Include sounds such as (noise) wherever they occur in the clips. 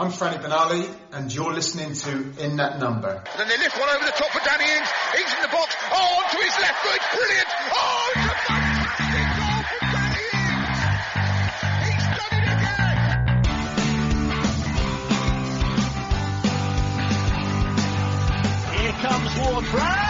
I'm Franny Benali, and you're listening to In That Number. Then they lift one over the top for Danny Ings. Ings in the box. Oh, onto his left foot. Brilliant. Oh, it's a fantastic goal from Danny Ings. He's done it again. Here comes Ward Prowse.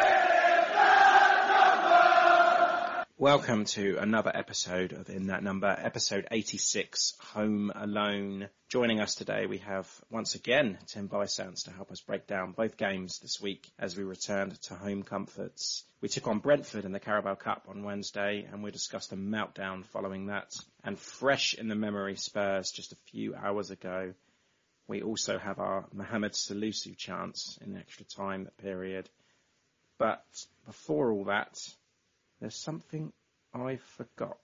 Welcome to another episode of In That Number, episode 86, Home Alone. Joining us today, we have once again Tim Bisantz to help us break down both games this week as we returned to home comforts. We took on Brentford in the Carabao Cup on Wednesday and we discussed the meltdown following that. And fresh in the memory Spurs just a few hours ago, we also have our Mohammed Salisu chance in the extra time period. But before all that, there's something I forgot.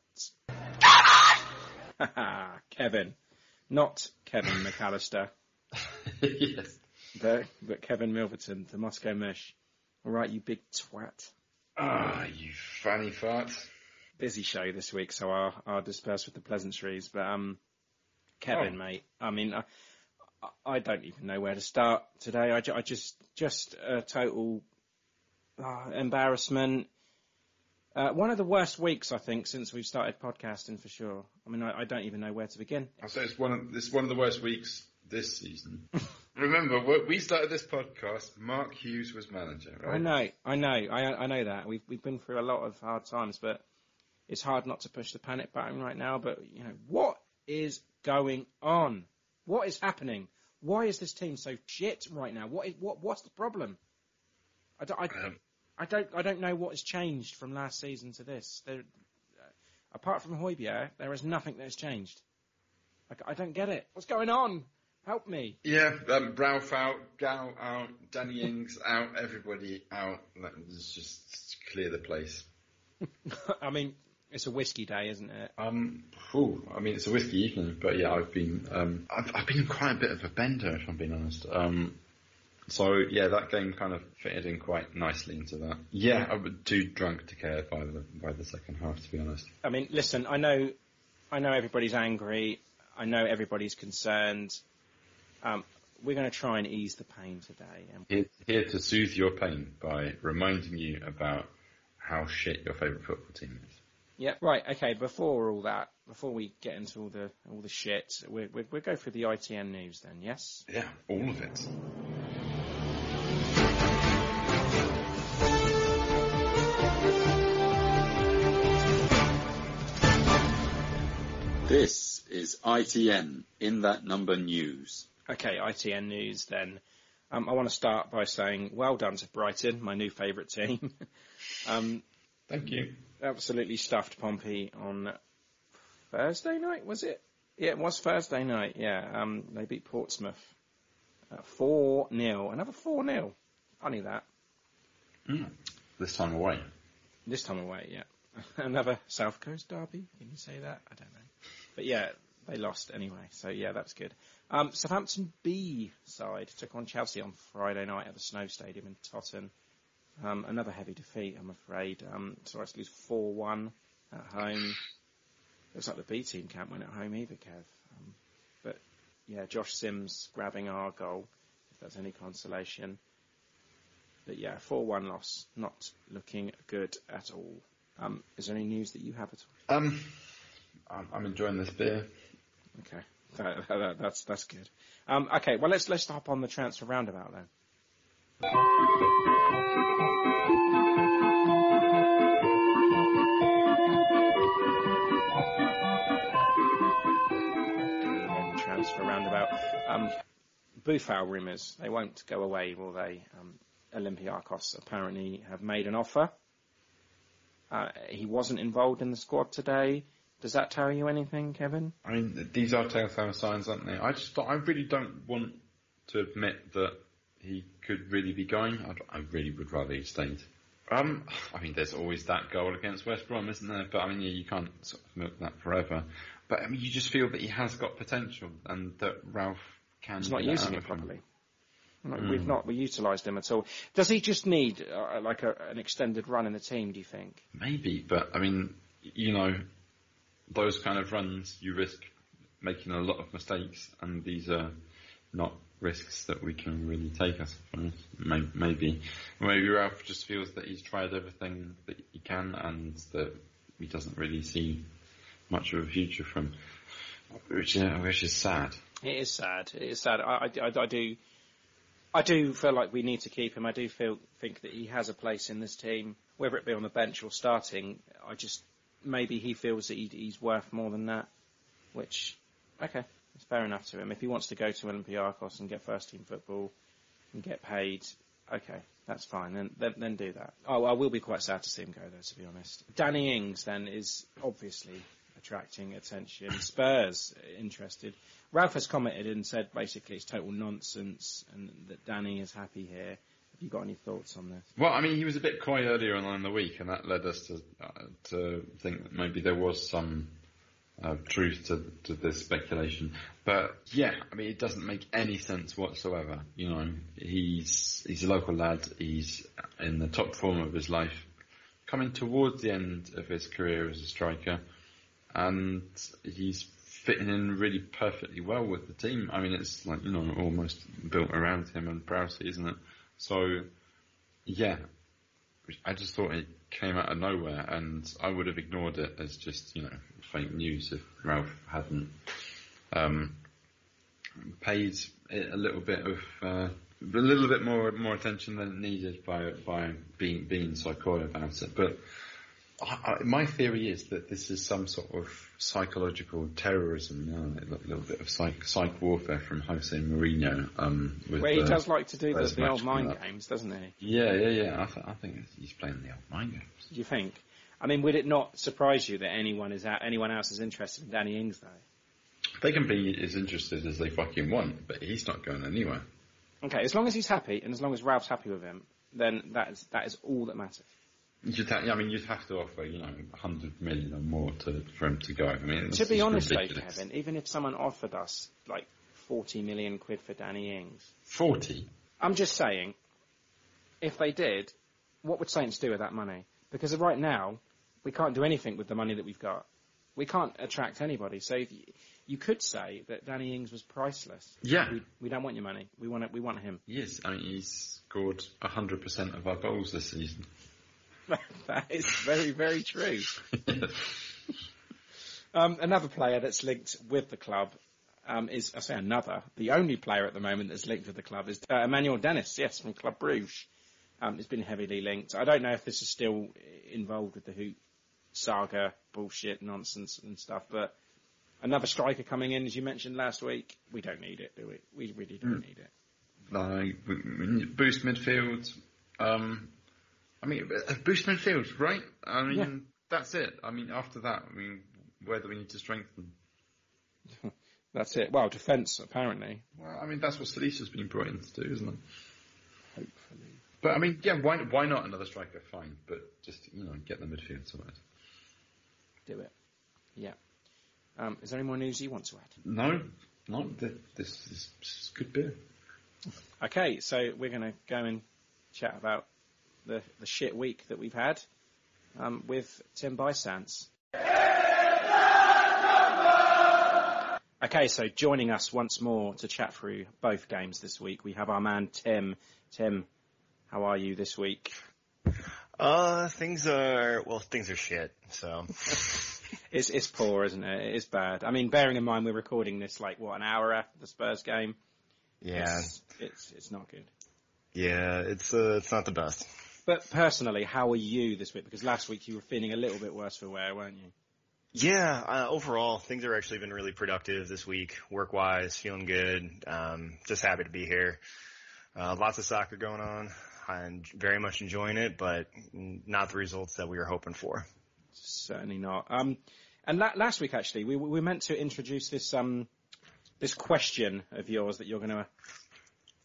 (laughs) Kevin. Not Kevin McAllister, (laughs) yes. but, but Kevin Milverton, the Moscow Mush. Alright, you big twat. Ah, you fanny fart. Busy show this week, so I'll, I'll disperse with the pleasantries. But, um, Kevin, Oh. mate, I mean, I, I don't even know where to start today. I, ju- I just, just a total uh, embarrassment. Uh, one of the worst weeks, I think, since we've started podcasting for sure. I mean, I, I don't even know where to begin. I'll say it's one of it's one of the worst weeks this season. (laughs) Remember, we started this podcast. Mark Hughes was manager, right? I know, I know, I, I know that. We've we've been through a lot of hard times, but it's hard not to push the panic button right now. But you know, what is going on? What is happening? Why is this team so shit right now? What is, what what's the problem? I don't, I, Um, I don't I don't know what has changed from last season to this. There, uh, apart from Højbjerg, there is nothing that has changed. I, I don't get it. What's going on? Help me. Yeah, um, Ralph out, Gal out, Danny Ings out, everybody out. Let's just clear the place. (laughs) I mean, it's a whiskey day, isn't it? Um, ooh, I mean, it's a whiskey evening, but yeah, I've been, um, I've, I've been quite a bit of a bender, if I'm being honest. Um, so yeah, that game kind of fitted in quite nicely into that. Yeah, I was too drunk to care by the by the second half, to be honest. I mean, listen, I know, I know everybody's angry. I know everybody's concerned. Um, we're going to try and ease the pain today. And Here, here to soothe your pain by reminding you about how shit your favourite football team is. yeah, right. Okay. Before all that, before we get into all the all the shit, we we we'll go through the ITN news then. Yes. Yeah, all of it. This is ITN in that number news. Okay, ITN news then. Um, I want to start by saying well done to Brighton, my new favourite team. (laughs) um, Thank you. absolutely stuffed Pompey on Thursday night, was it? Yeah, it was Thursday night. Yeah, um, they beat Portsmouth four 0 Another four 0 Funny that. Mm. This time away. This time away, yeah. (laughs) Another South Coast derby. Can you say that? I don't know. But yeah, they lost anyway. So yeah, that's good. Um, Southampton B side took on Chelsea on Friday night at the Snow Stadium in Totton. Um, another heavy defeat, I'm afraid. Um, so I to lose 4-1 at home. Looks like the B team can't win at home either, Kev. Um, but yeah, Josh Sims grabbing our goal, if that's any consolation. But yeah, 4-1 loss, not looking good at all. Um, is there any news that you have at all? Um, I'm, I'm enjoying this beer. Okay, that, that, that's that's good. Um, okay, well let's let's hop on the transfer roundabout then. Transfer roundabout. Um, Boufal rumours they won't go away, will they? Um, Olympiacos apparently have made an offer. Uh, he wasn't involved in the squad today. Does that tell you anything, Kevin? I mean, these are telltale signs, aren't they? I just, I really don't want to admit that he could really be going. I, I really would rather he stayed. Um, I mean, there's always that goal against West Brom, isn't there? But I mean, yeah, you can't sort of milk that forever. But I mean, you just feel that he has got potential, and that Ralph can. He's not using it properly. No, We've not we utilised him at all. Does he just need uh, like a, an extended run in the team? Do you think? Maybe, but I mean, you know, those kind of runs, you risk making a lot of mistakes, and these are not risks that we can really take, I suppose. May- Maybe, maybe Ralph just feels that he's tried everything that he can, and that he doesn't really see much of a future from, which, uh, which is sad. It is sad. It is sad. I, I, I- I do. I do feel like we need to keep him. I do feel think that he has a place in this team, whether it be on the bench or starting. I just maybe he feels that he, he's worth more than that, which okay, it's fair enough to him. If he wants to go to Olympiacos and get first team football and get paid, okay, that's fine. Then then, then do that. Oh, I will be quite sad to see him go though, to be honest. Danny Ings then is obviously attracting attention. Spurs interested. Ralph has commented and said basically it's total nonsense and that Danny is happy here. Have you got any thoughts on this? Well, I mean, he was a bit coy earlier on in the week, and that led us to uh, to think that maybe there was some uh, truth to, to this speculation. But yeah, I mean, it doesn't make any sense whatsoever. You know, he's he's a local lad. He's in the top form of his life, coming towards the end of his career as a striker, and he's fitting in really perfectly well with the team. I mean, it's like you know almost built around him and Prowse, isn't it? So yeah, I just thought it came out of nowhere, and I would have ignored it as just you know fake news if Ralph hadn't um, paid it a little bit of uh, a little bit more more attention than needed by by being being so coy about it. But I, my theory is that this is some sort of psychological terrorism, a little bit of psych, psych warfare from Jose Mourinho. Um, with, Well, he uh, does like to do the, the old mind games, doesn't he? Yeah, yeah, yeah. I, th- I think he's playing the old mind games. Do you think? I mean, would it not surprise you that anyone is out, anyone else is interested in Danny Ings though? They can be as interested as they fucking want, but he's not going anywhere. Okay, as long as he's happy and as long as Ralph's happy with him, then that is that is all that matters. You'd ha- I mean, you'd have to offer, you know, a hundred million or more to for him to go. I mean, to be honest, though. Kevin, even if someone offered us like forty million quid for Danny Ings, forty. I'm just saying, if they did, what would Saints do with that money? Because right now, we can't do anything with the money that we've got. We can't attract anybody. So you- you could say that Danny Ings was priceless. Yeah. We, we don't want your money. We want it. We want him. Yes, I mean he's scored hundred percent of our goals this season. That is very, very true. (laughs) Um, another player that's linked with the club um, is, I say another, the only player at the moment that's linked with the club is uh, Emmanuel Dennis, yes, from Club Bruges. Um, it's been heavily linked. I don't know if this is still involved with the Hoot saga, bullshit, nonsense and stuff, but another striker coming in, as you mentioned last week, we don't need it, do we? We really don't need it. Like we, we boost midfield. Um, I mean, boost midfield, right? I mean, Yeah. that's it. I mean, after that, I mean, where do we need to strengthen? (laughs) That's it. Well, defence, apparently. Well, I mean, that's what Salisu's been brought in to do, isn't it? Hopefully. But I mean, yeah, why why not another striker? Fine, but just you know, get the midfield sorted. Do it. Yeah. Um, is there any more news you want to add? No, no, this is, this is good beer. Okay, so we're going to go and chat about the, the shit week that we've had um, with Tim Bisantz. Okay, so joining us once more to chat through both games this week, we have our man Tim. Tim, how are you this week? Uh, things are, well, things are shit, so. (laughs) It's it's poor, isn't it? It is bad. I mean, bearing in mind we're recording this like what an hour after the Spurs game. Yeah, It's it's, it's not good. yeah, it's, uh, it's not the best. But personally, how are you this week? Because last week you were feeling a little bit worse for wear, weren't you? Yeah, uh, overall, things have actually been really productive this week, work-wise, feeling good, um, just happy to be here. Uh, lots of soccer going on. I'm very much enjoying it, but not the results that we were hoping for. Certainly not. Um, and la- last week actually, we we meant to introduce this um this question of yours that you're going to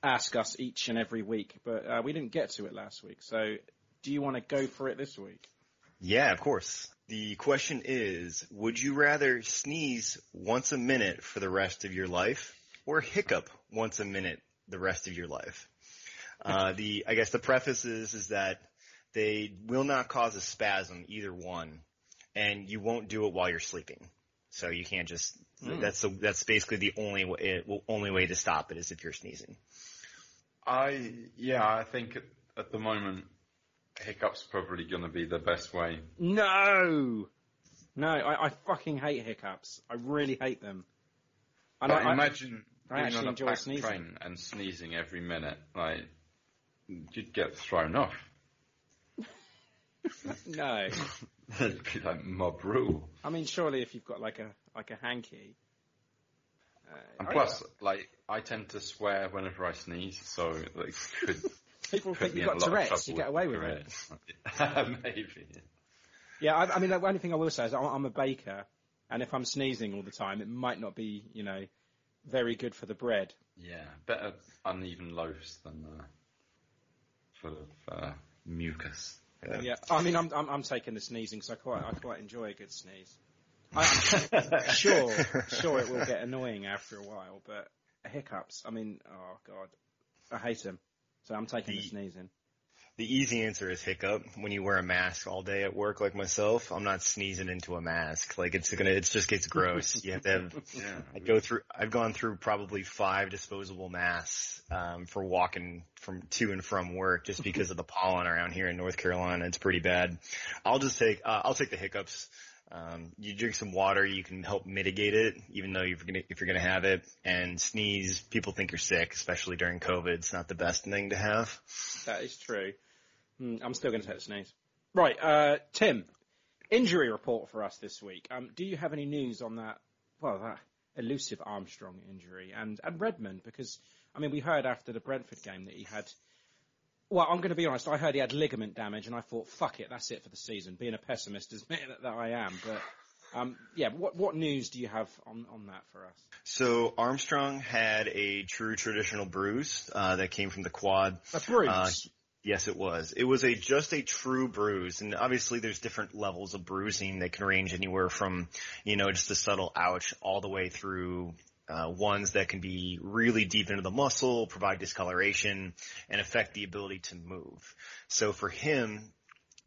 ask us each and every week, but uh, we didn't get to it last week. So, do you want to go for it this week? Yeah, of course. The question is, would you rather sneeze once a minute for the rest of your life or hiccup once a minute the rest of your life? (laughs) Uh, the, I guess the preface is, is that they will not cause a spasm, either one, and you won't do it while you're sleeping. So you can't just, that's the, that's basically the only way, only way to stop it is if you're sneezing. I yeah, I think at, at the moment, hiccups probably going to be the best way. No, no, I, I fucking hate hiccups. I really hate them. And I, I- imagine I being actually on a enjoy packed sneezing. train and sneezing every minute, like you'd get thrown off. (laughs) no. (laughs) It'd be like mob rule. I mean, surely if you've got like a like a hanky. And plus, like I tend to swear whenever I sneeze, so like could (laughs) people think you've got Tourette's, you get away with with it. (laughs) Maybe. Yeah, I, I mean, the only thing I will say is I'm, I'm a baker, and if I'm sneezing all the time, it might not be, you know, very good for the bread. Yeah, better uneven loaves than uh, full of uh, mucus. Yeah, I mean, I'm I'm, I'm taking the sneezing because I quite I quite enjoy a good sneeze. I, sure, sure, it will get (laughs) annoying after a while, but hiccups. I mean, oh god, I hate them. So I'm taking the, The- sneezing. The easy answer is hiccup. When you wear a mask all day at work like myself, I'm not sneezing into a mask. Like it's gonna, it just gets gross. You have to have, Yeah. I go through, I've gone through probably five disposable masks, um, for walking from to and from work just because of the pollen around here in North Carolina. It's pretty bad. I'll just take, uh, I'll take the hiccups. Um, you drink some water, you can help mitigate it, even though you're gonna, if you're gonna have it. And sneeze, people think you're sick, especially during COVID. It's not the best thing to have. That is true. Hmm, I'm still going to take sneeze. Right, uh, Tim, injury report for us this week. Um, do you have any news on that? Well, that elusive Armstrong injury and and Redmond because I mean we heard after the Brentford game that he had. Well, I'm going to be honest. I heard he had ligament damage, and I thought, "Fuck it, that's it for the season." Being a pessimist as that, that I am, but um, yeah, what what news do you have on on that for us? So Armstrong had a true traditional bruise uh, that came from the quad. A bruise. Uh, yes, it was. It was a just a true bruise, and obviously there's different levels of bruising that can range anywhere from you know just a subtle ouch all the way through. Uh, ones that can be really deep into the muscle, provide discoloration, and affect the ability to move. So for him,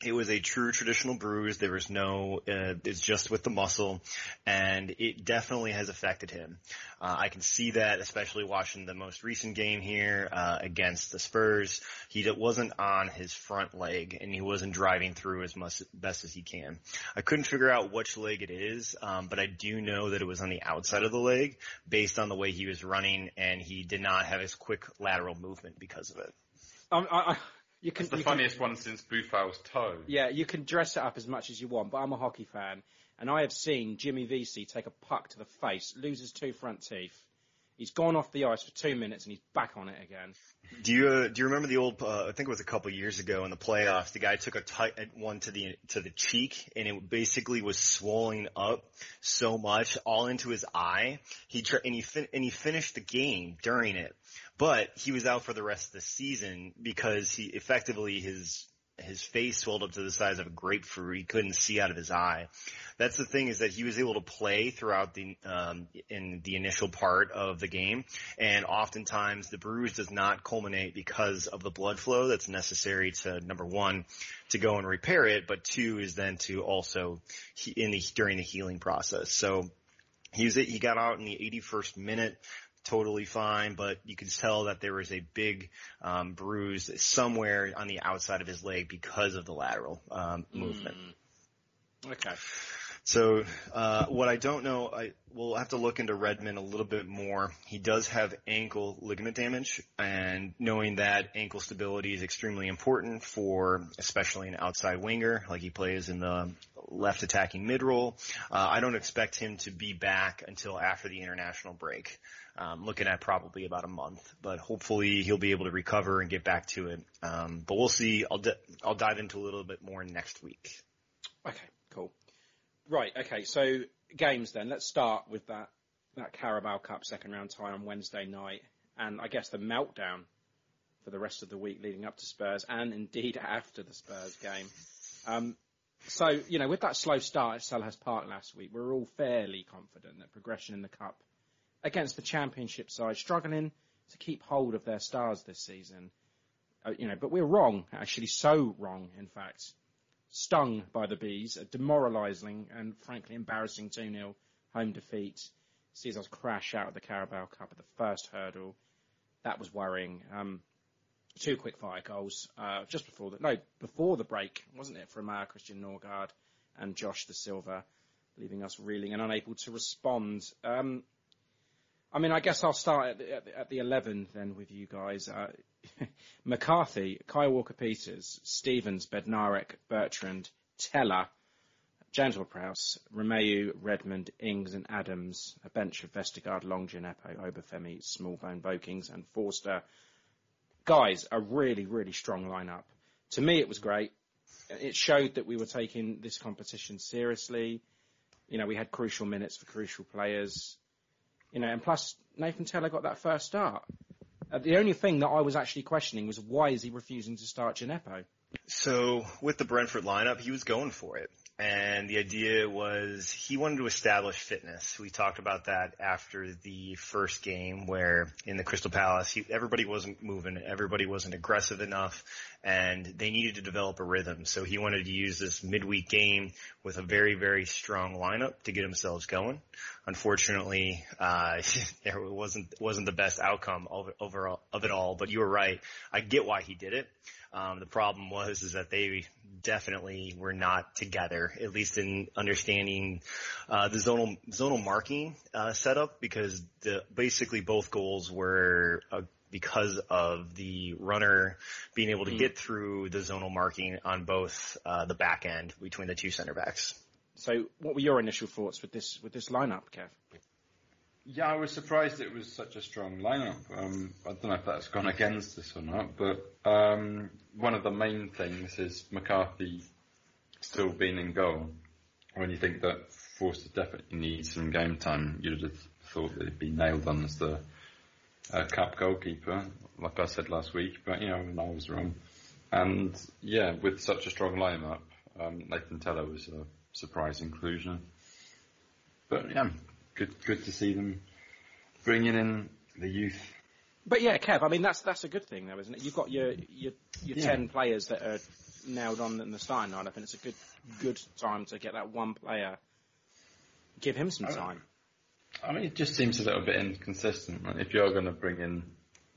It was a true traditional bruise. There was no, uh, it's just with the muscle, and it definitely has affected him. Uh, I can see that, especially watching the most recent game here uh, against the Spurs. He wasn't on his front leg, and he wasn't driving through as much best as he can. I couldn't figure out which leg it is, um, but I do know that it was on the outside of the leg, based on the way he was running, and he did not have his quick lateral movement because of it. Um, I, you can, It's the you can- funniest one since Boufal's toe. Yeah, you can dress it up as much as you want, but I'm a hockey fan, and I have seen Jimmy VC take a puck to the face, lose his two front teeth. He's gone off the ice for two minutes and he's back on it again. Do you uh, do you remember the old? Uh, I think it was a couple years ago in the playoffs. The guy took a tight one to the to the cheek, and it basically was swelling up so much, all into his eye. He tr- and he fin- and he finished the game during it, but he was out for the rest of the season because he effectively his his face swelled up to the size of a grapefruit. He couldn't see out of his eye. That's the thing is that he was able to play throughout the um, in the initial part of the game, and oftentimes the bruise does not culminate because of the blood flow that's necessary to number one to go and repair it, but two is then to also in the during the healing process. So he was he got out in the 81st minute totally fine, but you can tell that there was a big um, bruise somewhere on the outside of his leg because of the lateral um, movement. Okay. So uh, what I don't know, I will have to look into Redmond a little bit more. He does have ankle ligament damage, and knowing that ankle stability is extremely important for, especially an outside winger, like he plays in the left attacking mid role. Uh, I don't expect him to be back until after the international break. Um, looking at probably about a month, but hopefully he'll be able to recover and get back to it. Um, but we'll see. I'll di- I'll dive into a little bit more next week. Okay, cool. Right, okay, so games then. Let's start with that, that Carabao Cup second round tie on Wednesday night, and I guess the meltdown for the rest of the week leading up to Spurs, and indeed (laughs) after the Spurs game. Um, so, you know, with that slow start at Selhurst Park last week, we were all fairly confident that progression in the Cup against the Championship side, struggling to keep hold of their stars this season. Uh, you know, but we're wrong, actually, so wrong, in fact stung by the bees, a demoralising and frankly embarrassing 2-0 home defeat sees us crash out of the Carabao Cup at the first hurdle. That was worrying. Um, two quick fire goals uh, just before the no before the break, wasn't it, from uh, Christian Norgard and Josh Dasilva, leaving us reeling and unable to respond. Um, I mean, I guess I'll start at the, at the, at the 11 then with you guys. Uh, (laughs) McCarthy, Kyle Walker-Peters, Stevens, Bednarek, Bertrand, Tella, James Ward-Prowse, Romeu, Redmond, Ings and Adams, a bench of Vestergaard, Longin, Epo, Obafemi, Smallbone, Vokins and Forster. Guys, a really, really strong lineup. To me, it was great. It showed that we were taking this competition seriously. You know, we had crucial minutes for crucial players. You know, and plus Nathan Tella got that first start. Uh, the only thing that I was actually questioning was why is he refusing to start Djenepo? So with the Brentford lineup, he was going for it. And the idea was he wanted to establish fitness. We talked about that after the first game where in the Crystal Palace, he, everybody wasn't moving, everybody wasn't aggressive enough, and they needed to develop a rhythm. So he wanted to use this midweek game with a very, very strong lineup to get themselves going. Unfortunately, uh, (laughs) there wasn't, wasn't the best outcome of, overall, of it all, but you were right. I get why he did it. Um, the problem was is that they definitely were not together, at least in understanding uh, the zonal zonal marking uh, setup, because the basically both goals were uh, because of the runner being able to Mm. get through the zonal marking on both uh, the back end between the two center backs. So, what were your initial thoughts with this with this lineup, Kev? Yeah, I was surprised it was such a strong lineup. Um, I don't know if that's gone against us or not, but um, one of the main things is McCarthy still being in goal. When you think that Forster definitely needs some game time, you'd have thought that he'd be nailed on as the uh, cup goalkeeper, like I said last week. But you know, I was wrong. And yeah, with such a strong lineup, um, Nathan Tella was a surprise inclusion. But yeah, good good to see them bringing in the youth. But yeah, Kev, I mean that's that's a good thing though, isn't it? You've got your your your Yeah. ten players that are nailed on in the starting line. I think it's a good good time to get that one player, give him some time. I mean, it just seems a little bit inconsistent. Like, if you're going to bring in,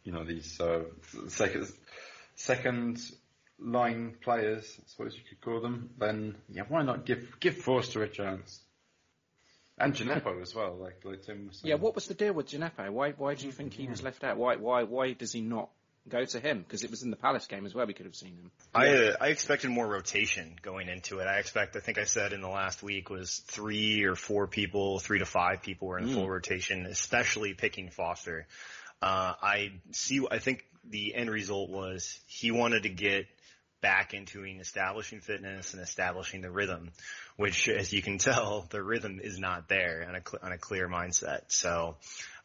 you know, these uh, second second line players, I suppose you could call them, then yeah, why not give give Forster a chance? And Djenepo as well, like like Tim was saying. Yeah, what was the deal with Djenepo? Why why do you think he was left out? Why why why does he not go to him? Because it was in the Palace game as well. We could have seen him. I uh, I expected more rotation going into it. I expect. I think I said in the last week was three or four people, three to five people were in Mm. full rotation, especially picking Forster. Uh, I see. I think the end result was he wanted to get back into establishing fitness and establishing the rhythm, which, as you can tell, the rhythm is not there on a cl- on a clear mindset. So.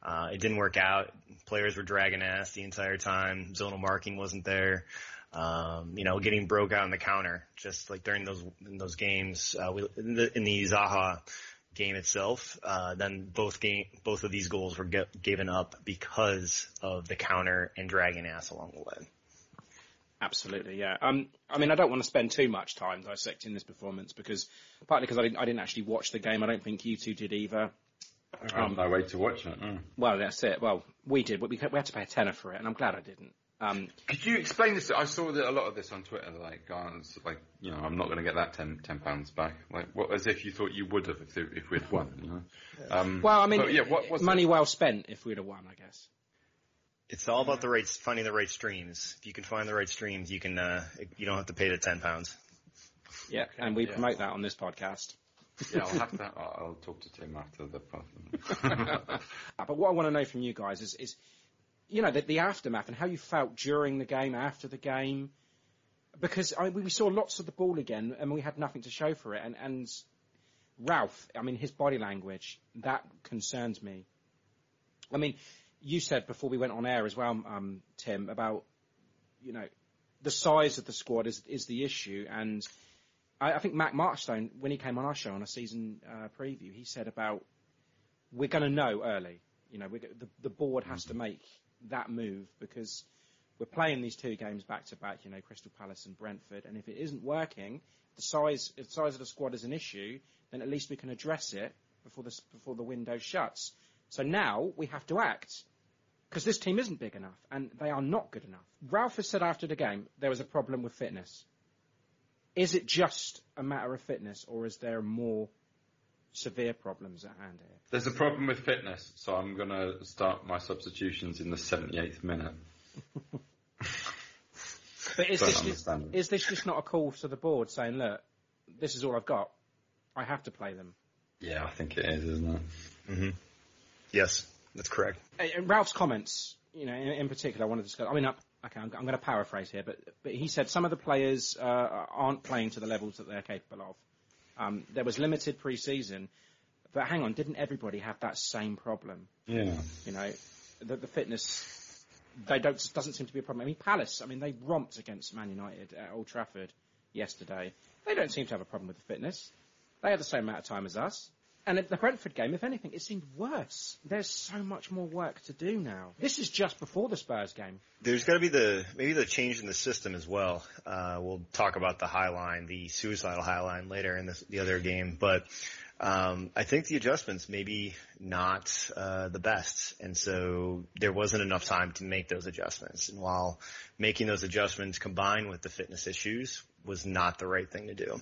Uh, it didn't work out. Players were dragging ass the entire time. Zonal marking wasn't there. Um, you know, getting broke out on the counter, just like during those in those games. Uh, we, in, the, in the Zaha game itself, uh, then both game both of these goals were get, given up because of the counter and dragging ass along the way. Absolutely, yeah. Um, I mean, I don't want to spend too much time dissecting this performance because partly because I didn't, I didn't actually watch the game. I don't think you two did either. I have no way to watch it. mm. Well, that's it. Well, we did, but we, we had to pay a tenner for it, and I'm glad I didn't. Um, Could you explain this? I saw that a lot of this on Twitter. Like, guys, like you know, I'm not going to get that 10 10 pounds back. Like, what, as if you thought you would have if, if we'd won. You know? um, well, I mean, but yeah, what money it? well spent if we'd have won, I guess. It's all about the right, finding the right streams. If you can find the right streams, you can, uh, you don't have to pay the ten pounds. Yeah, and we promote that on this podcast. Yeah, I'll have to. (laughs) I'll talk to Tim after the podcast. (laughs) But what I want to know from you guys is, is you know, the, the aftermath and how you felt during the game, after the game. Because I, we saw lots of the ball again, and we had nothing to show for it. And, and Ralph, I mean, his body language that concerns me. I mean, you said before we went on air as well, um, Tim, about you know the size of the squad is is the issue, and I, I think Mac Marchstone, when he came on our show on a season uh, preview, he said about we're going to know early. You know, the the board has to make that move because we're playing these two games back to back. You know, Crystal Palace and Brentford, and if it isn't working, the size if the size of the squad is an issue, then at least we can address it before the before the window shuts. So now we have to act because this team isn't big enough and they are not good enough. Ralph has said after the game there was a problem with fitness. Is it just a matter of fitness, or is there more severe problems at hand here? There's a problem with fitness, so I'm going to start my substitutions in the 78th minute. (laughs) But is this, understand it. is this just not a call to the board saying, look, this is all I've got. I have to play them. Yeah, I think it is, isn't it? Mm-hmm. Yes, that's correct. Uh, uh, Ralph's comments, you know, in, in particular, I want to discuss. I mean, uh, okay, I'm, I'm going to paraphrase here, but but he said some of the players uh, aren't playing to the levels that they're capable of. Um, there was limited pre-season, but hang on, didn't everybody have that same problem? Yeah. You know, the, the fitness they don't doesn't seem to be a problem. I mean, Palace, I mean, they romped against Man United at Old Trafford yesterday. They don't seem to have a problem with the fitness. They had the same amount of time as us. And at the Brentford game, if anything, it seemed worse. There's so much more work to do now. This is just before the Spurs game. There's got to be the maybe the change in the system as well. Uh, we'll talk about the high line, the suicidal high line later in this, the other game, but um, I think the adjustments maybe not uh, the best, and so there wasn't enough time to make those adjustments. And while making those adjustments combined with the fitness issues was not the right thing to do.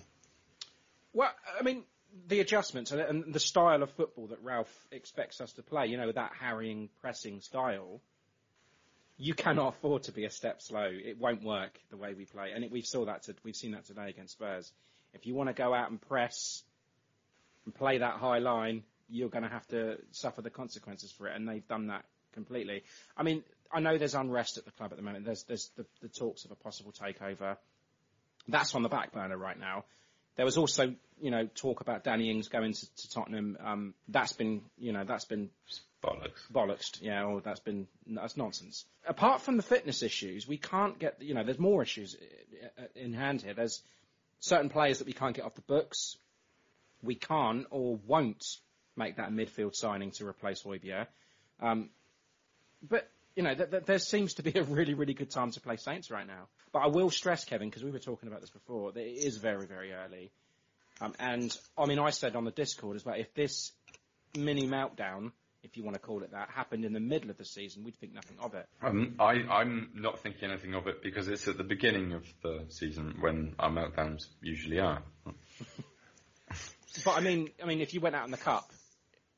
Well, I mean, the adjustments and, and the style of football that Ralph expects us to play, you know, that harrying, pressing style, you cannot afford to be a step slow. It won't work the way we play, and it, we saw that. To, we've seen that today against Spurs. If you want to go out and press and play that high line, you're going to have to suffer the consequences for it, and they've done that completely. I mean, I know there's unrest at the club at the moment. There's there's the, the talks of a possible takeover. That's on the back burner right now. There was also, you know, talk about Danny Ings going to, to Tottenham. Um, that's been, you know, that's been Bollocks. bollocksed. Yeah, or that's been that's nonsense. Apart from the fitness issues, we can't get. You know, there's more issues i- i- in hand here. There's certain players that we can't get off the books. We can't or won't make that midfield signing to replace Højbjerg. Um, but you know, th- th- there seems to be a really, really good time to play Saints right now. But I will stress, Kevin, because we were talking about this before, that it is very, very early. Um, and I mean, I said on the Discord as well, if this mini meltdown, if you want to call it that, happened in the middle of the season, we'd think nothing of it. Um, I, I'm not thinking anything of it because it's at the beginning of the season when our meltdowns usually are. But I mean, I mean, if you went out in the cup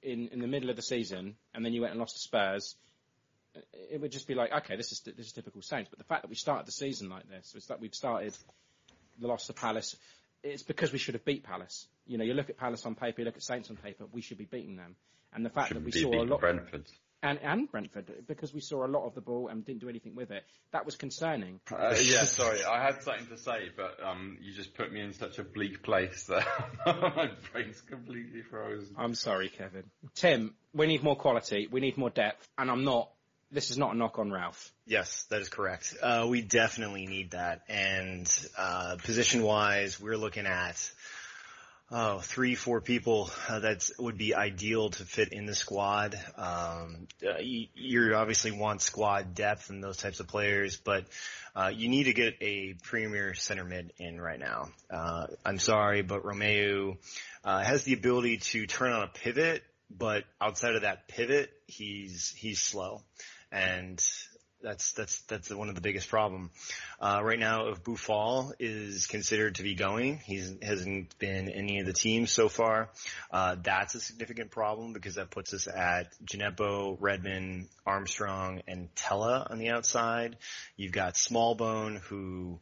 in, in the middle of the season and then you went and lost to Spurs, it would just be like, okay, this is this is typical Saints. But the fact that we started the season like this, is that we've started the loss to Palace. It's because we should have beat Palace. You know, you look at Palace on paper, you look at Saints on paper, we should be beating them. And the fact Should that we saw a lot Brentford. and and Brentford because we saw a lot of the ball and didn't do anything with it, that was concerning. Uh, yeah, sorry, I had something to say, but um, you just put me in such a bleak place that (laughs) my brain's completely frozen. I'm sorry, Kevin. Tim, we need more quality, we need more depth, and I'm not. This is not a knock on Ralph. Yes, that is correct. Uh, we definitely need that. And uh, position wise, we're looking at oh, three, four people uh, that would be ideal to fit in the squad. Um, uh, you, you obviously want squad depth and those types of players, but uh, you need to get a premier center mid in right now. Uh, I'm sorry, but Romeu uh, has the ability to turn on a pivot, but outside of that pivot, he's he's slow, and that's that's that's one of the biggest problem. Uh, right now, if Boufal is considered to be going, he hasn't been any of the teams so far. Uh, that's a significant problem because that puts us at Djenepo, Redmond, Armstrong, and Tella on the outside. You've got Smallbone who.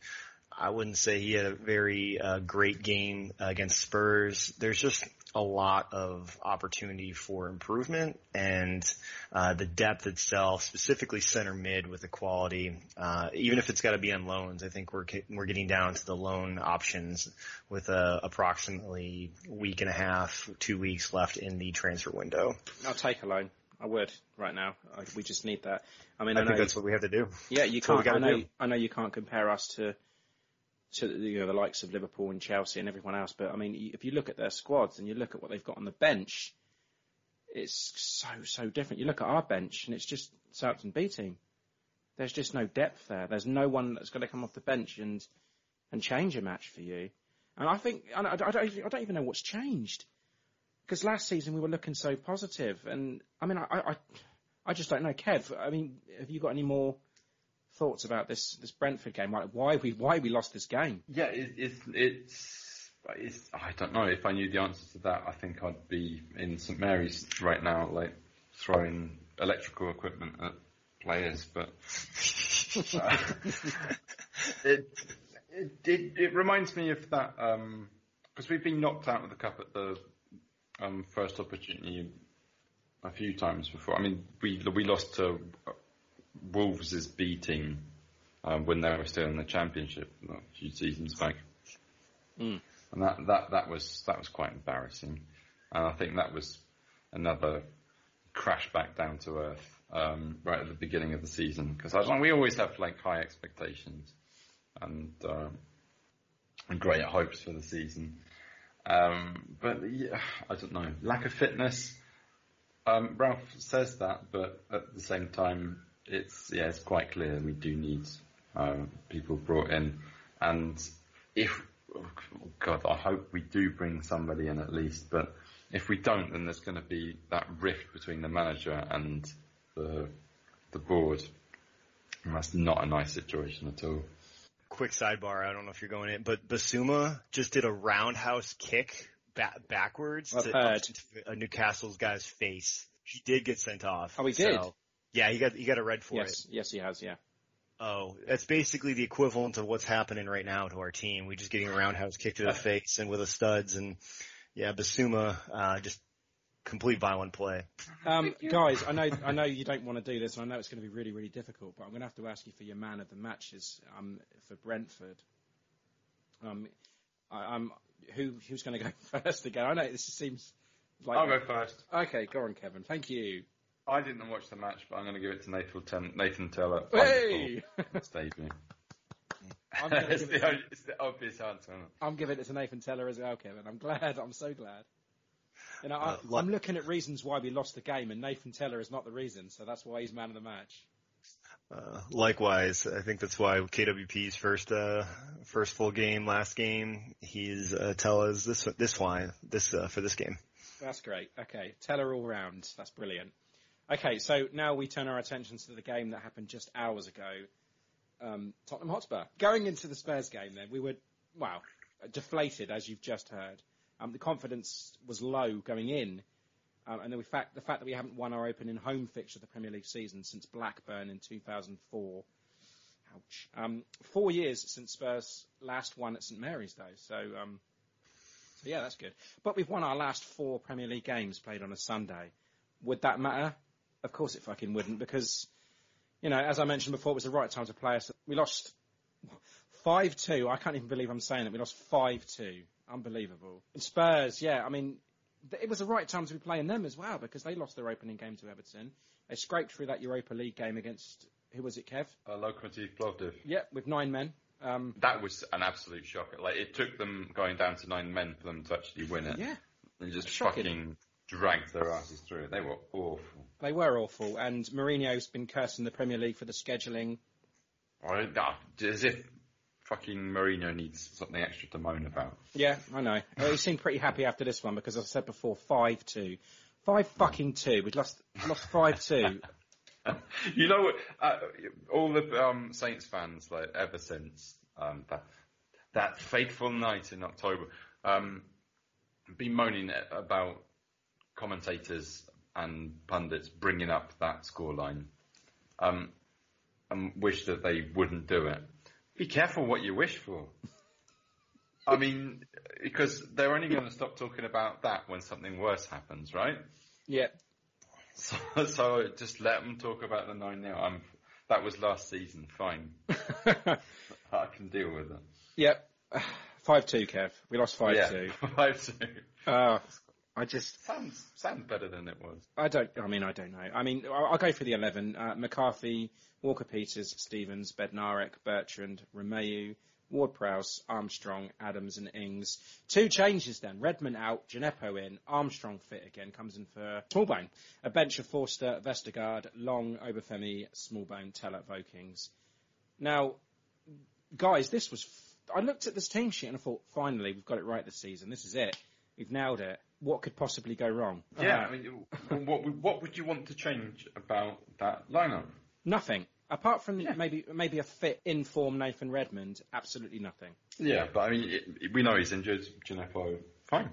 I wouldn't say he had a very uh, great game against Spurs. There's just a lot of opportunity for improvement and uh, the depth itself, specifically center mid with the quality, uh, even if it's got to be on loans, I think we're we're getting down to the loan options with uh, approximately week and a half, two weeks left in the transfer window. I'll take a loan. I would right now. I, we just need that. I mean, I, I, think know, that's what we have to do. yeah, you That's can't. I know. do. I know you can't compare us to to you know the likes of Liverpool and Chelsea and everyone else. But I mean, if you look at their squads and you look at what they've got on the bench, it's so so different. You look at our bench and it's just Southampton B team. There's just no depth there. There's no one that's going to come off the bench and and change a match for you. And I think I, I, I don't I don't even know what's changed because last season we were looking so positive, and I mean I, I I just don't know, Kev. I mean, have you got any more thoughts about this this Brentford game? Like why we why we lost this game? Yeah, it, it's it's it's. I don't know if I knew the answer to that. I think I'd be in St Mary's right now, like throwing electrical equipment at players. But uh, (laughs) it, it it it reminds me of that because we've been knocked out of the cup at the um, first opportunity a few times before. I mean, we we lost to Wolves' B team um, when they were still in the championship a few seasons back, Mm. and that, that that was that was quite embarrassing. And I think that was another crash back down to earth um, right at the beginning of the season because we always have like high expectations and uh, and great hopes for the season. Um, but yeah, I don't know. Lack of fitness. Um, Ralph says that, but at the same time, it's yeah, it's quite clear we do need uh, people brought in, and if oh God, I hope we do bring somebody in at least. But if we don't, then there's going to be that rift between the manager and the the board, and that's not a nice situation at all. Quick sidebar, I don't know if you're going in, but Bissouma just did a roundhouse kick ba- backwards I've to heard. a Newcastle's guy's face. He did get sent off. Oh, he did? So, yeah, he got he got a red for yes, it. yes, he has. Yeah. Oh, that's basically the equivalent of what's happening right now to our team. We're just getting a roundhouse kick to the face and with a studs and yeah, Bissouma uh, just complete violent play. Um, guys, I know I know you don't want to do this, and I know it's going to be really really difficult, but I'm going to have to ask you for your man of the matches um, for Brentford. Um, I, I'm who who's going to go (laughs) first again? I know this seems like I'll go first. Okay, go on, Kevin. Thank you. I didn't watch the match, but I'm going to give it to Nathan, Ten- Nathan Tella. Hey! It's debut. I'm (laughs) it's, it the, to- it's the obvious answer. I'm giving it to Nathan Tella as well, Kevin. I'm glad. I'm so glad. You know, Uh, I, I'm looking at reasons why we lost the game, and Nathan Tella is not the reason, so that's why he's man of the match. Uh, likewise, I think that's why KWP's first uh, first full game, last game, he's uh, tell us this this why this uh, for this game. That's great. Okay, Tella all round. That's brilliant. Okay, so now we turn our attentions to the game that happened just hours ago. Um, Tottenham Hotspur. Going into the Spurs game, then we were wow deflated, as you've just heard. Um, the confidence was low going in, um, and the fact the fact that we haven't won our opening home fixture of the Premier League season since Blackburn in 2004. Ouch. Um, four years since Spurs last won at St Mary's, though. So, um, so yeah, that's good. But we've won our last four Premier League games played on a Sunday. Would that matter? Of course it fucking wouldn't, because you know, as I mentioned before, it was the right time to play us. We lost five two. I can't even believe I'm saying that we lost five two. Unbelievable. And Spurs, yeah, I mean, it was the right time to be playing them as well because they lost their opening game to Everton. They scraped through that Europa League game against who was it, Kev? Uh, Lokomotiv Plovdiv. Yeah, with nine men. Um, That was an absolute shocker. Like it took them going down to nine men for them to actually win it. yeah, They just Shocking. fucking dragged their asses through it. They were awful. they were awful, and Mourinho's been cursing the Premier League for the scheduling. I, nah, as if fucking Mourinho needs something extra to moan about. Yeah, I know. He seemed pretty happy after this one because, as I said before, five two, five fucking two. We'd lost lost five two. (laughs) you know what? Uh, all the um, Saints fans, like ever since um, that that fateful night in October, um, been moaning about commentators and pundits bringing up that scoreline, um, and wish that they wouldn't do it. Be careful what you wish for. I mean, because they're only going to stop talking about that when something worse happens, right? Yeah, So, (laughs) so just let them talk about the 9 0. I'm, that was last season, fine. (laughs) I can deal with it. yep. (sighs) Five two, Kev. We lost five yeah, two. (laughs) 5 2. I just Sounds, sounds better than it was. I don't. I mean, I don't know. I mean, I'll, I'll go for the eleven: uh, McCarthy, Walker, Peters, Stevens, Bednarek, Bertrand, Romeu, Ward-Prowse, Armstrong, Adams, and Ings. Two changes then: Redmond out, Djenepo in, Armstrong fit again, comes in for Smallbone. A bench of Forster, Vestergaard, Long, Obafemi, Smallbone, Tella, Vokins. Now, guys, this was. F- I looked at this team sheet and I thought, finally, we've got it right this season. This is it. We've nailed it. What could possibly go wrong? Yeah, Uh, I mean, what, what would you want to change about that lineup? Nothing. Apart from maybe maybe a fit in form Nathan Redmond, absolutely nothing. Yeah, but I mean, it, it- we know he's injured. Djenepo, fine.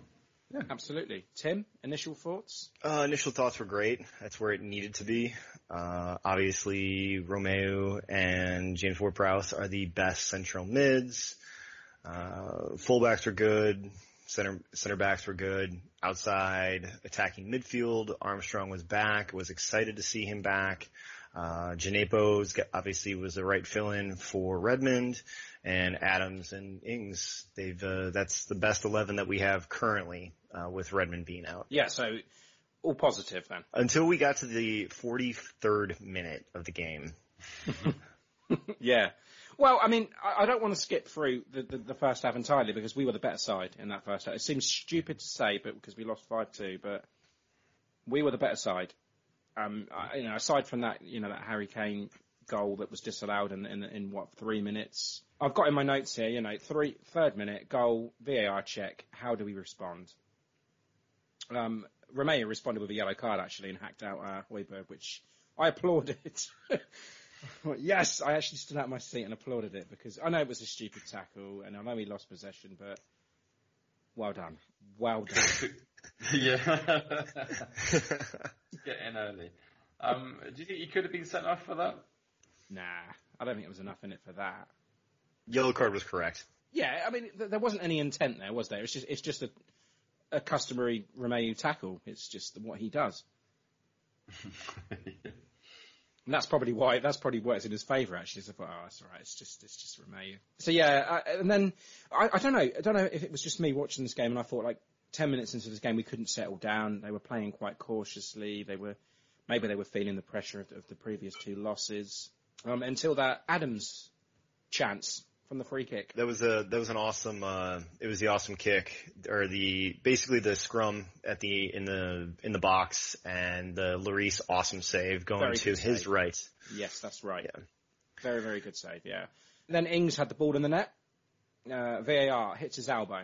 Yeah. Absolutely. Tim, initial thoughts? Uh, initial thoughts were great. That's where it needed to be. Uh, obviously, Romeu and James Ward-Prowse are the best central mids. Uh, fullbacks are good. Center center backs were good. Outside attacking midfield, Armstrong was back. Was excited to see him back. Uh, Djenepo's obviously was the right fill-in for Redmond, and Adams and Ings. They've uh, that's the best eleven that we have currently uh, with Redmond being out Yeah, so all positive then. until we got to the 43rd minute of the game. (laughs) yeah. Well, I mean, I, I don't want to skip through the, the, the first half entirely because we were the better side in that first half. It seems stupid to say, but because we lost five two, but we were the better side. Um, I, you know, aside from that, you know, that Harry Kane goal that was disallowed in, in, in what three minutes. I've got in my notes here, you know, three third minute goal, VAR check. How do we respond? Um, Romeu responded with a yellow card actually and hacked out uh, Højbjerg, which I (laughs) applauded. (laughs) Well, (laughs) yes, I actually stood out of my seat and applauded it because I know it was a stupid tackle and I know he lost possession, but well done, well done. (laughs) yeah. (laughs) Get in early. Um, do you think he could have been sent off for that? nah, I don't think there was enough in it for that. Yellow card was correct. Yeah, I mean, th- there wasn't any intent there, was there? It's just, it's just a, a customary Romeu tackle. It's just what he does. And that's probably why, that's probably it's in his favour actually. So I thought, oh, that's alright, it's just, it's just Romeu. So yeah, uh, and then, I, I don't know, I don't know if it was just me watching this game and I thought like 10 minutes into this game we couldn't settle down. They were playing quite cautiously. They were, maybe they were feeling the pressure of, of the previous two losses. Um, until that Adams chance from the free kick. That was a that was an awesome. Uh, it was the awesome kick or the basically the scrum at the in the in the box and the Lloris awesome save going Very to his save. right. Yes, that's right. Yeah. Very, very good save, yeah. Then Ings had the ball in the net. Uh, VAR hits his elbow.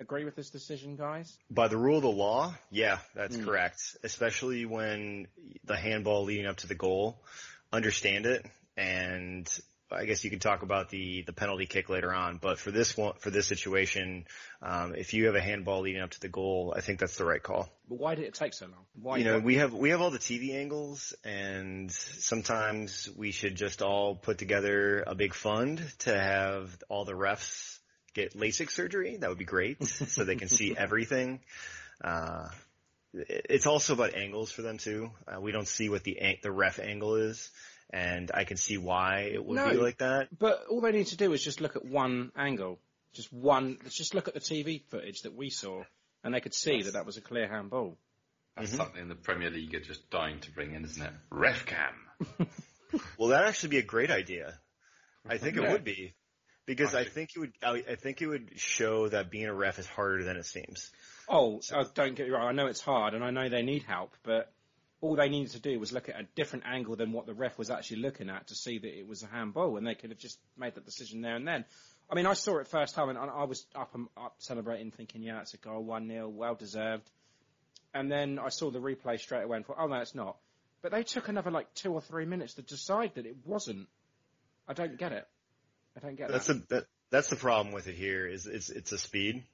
Agree with this decision, guys? By the rule of the law, yeah, that's Mm. correct. Especially when the handball leading up to the goal, understand it, and I guess you could talk about the the penalty kick later on. But for this one, for this situation, um, if you have a handball leading up to the goal, I think that's the right call. But why did it take so long? Why? you know, we have we have all the TV angles, and sometimes we should just all put together a big fund to have all the refs get LASIK surgery. That would be great, so they can see (laughs) everything. Uh, it's also about angles for them too. Uh, we don't see what the the ref angle is, and I can see why it would No. be like that. But all they need to do is just look at one angle, just one. Let's just look at the TV footage that we saw, and they could see that that was a clear handball. That's Mm-hmm. something the Premier League are just dying to bring in, isn't it? Ref cam. (laughs) Well, that'd actually be a great idea. I think it would be. Because I think it would, I, I think it would show that being a ref is harder than it seems. Oh, uh, don't get me wrong. I know it's hard, and I know they need help, but all they needed to do was look at a different angle than what the ref was actually looking at to see that it was a handball, and they could have just made that decision there and then. I mean, I saw it first time, and I was up and up celebrating, thinking, "Yeah, it's a goal, one 0 well deserved." And then I saw the replay straight away and thought, "Oh no, it's not." But they took another like two or three minutes to decide that it wasn't. I don't get it. I don't get That's that. a, that, that's the problem with it here is it's, it's a speed.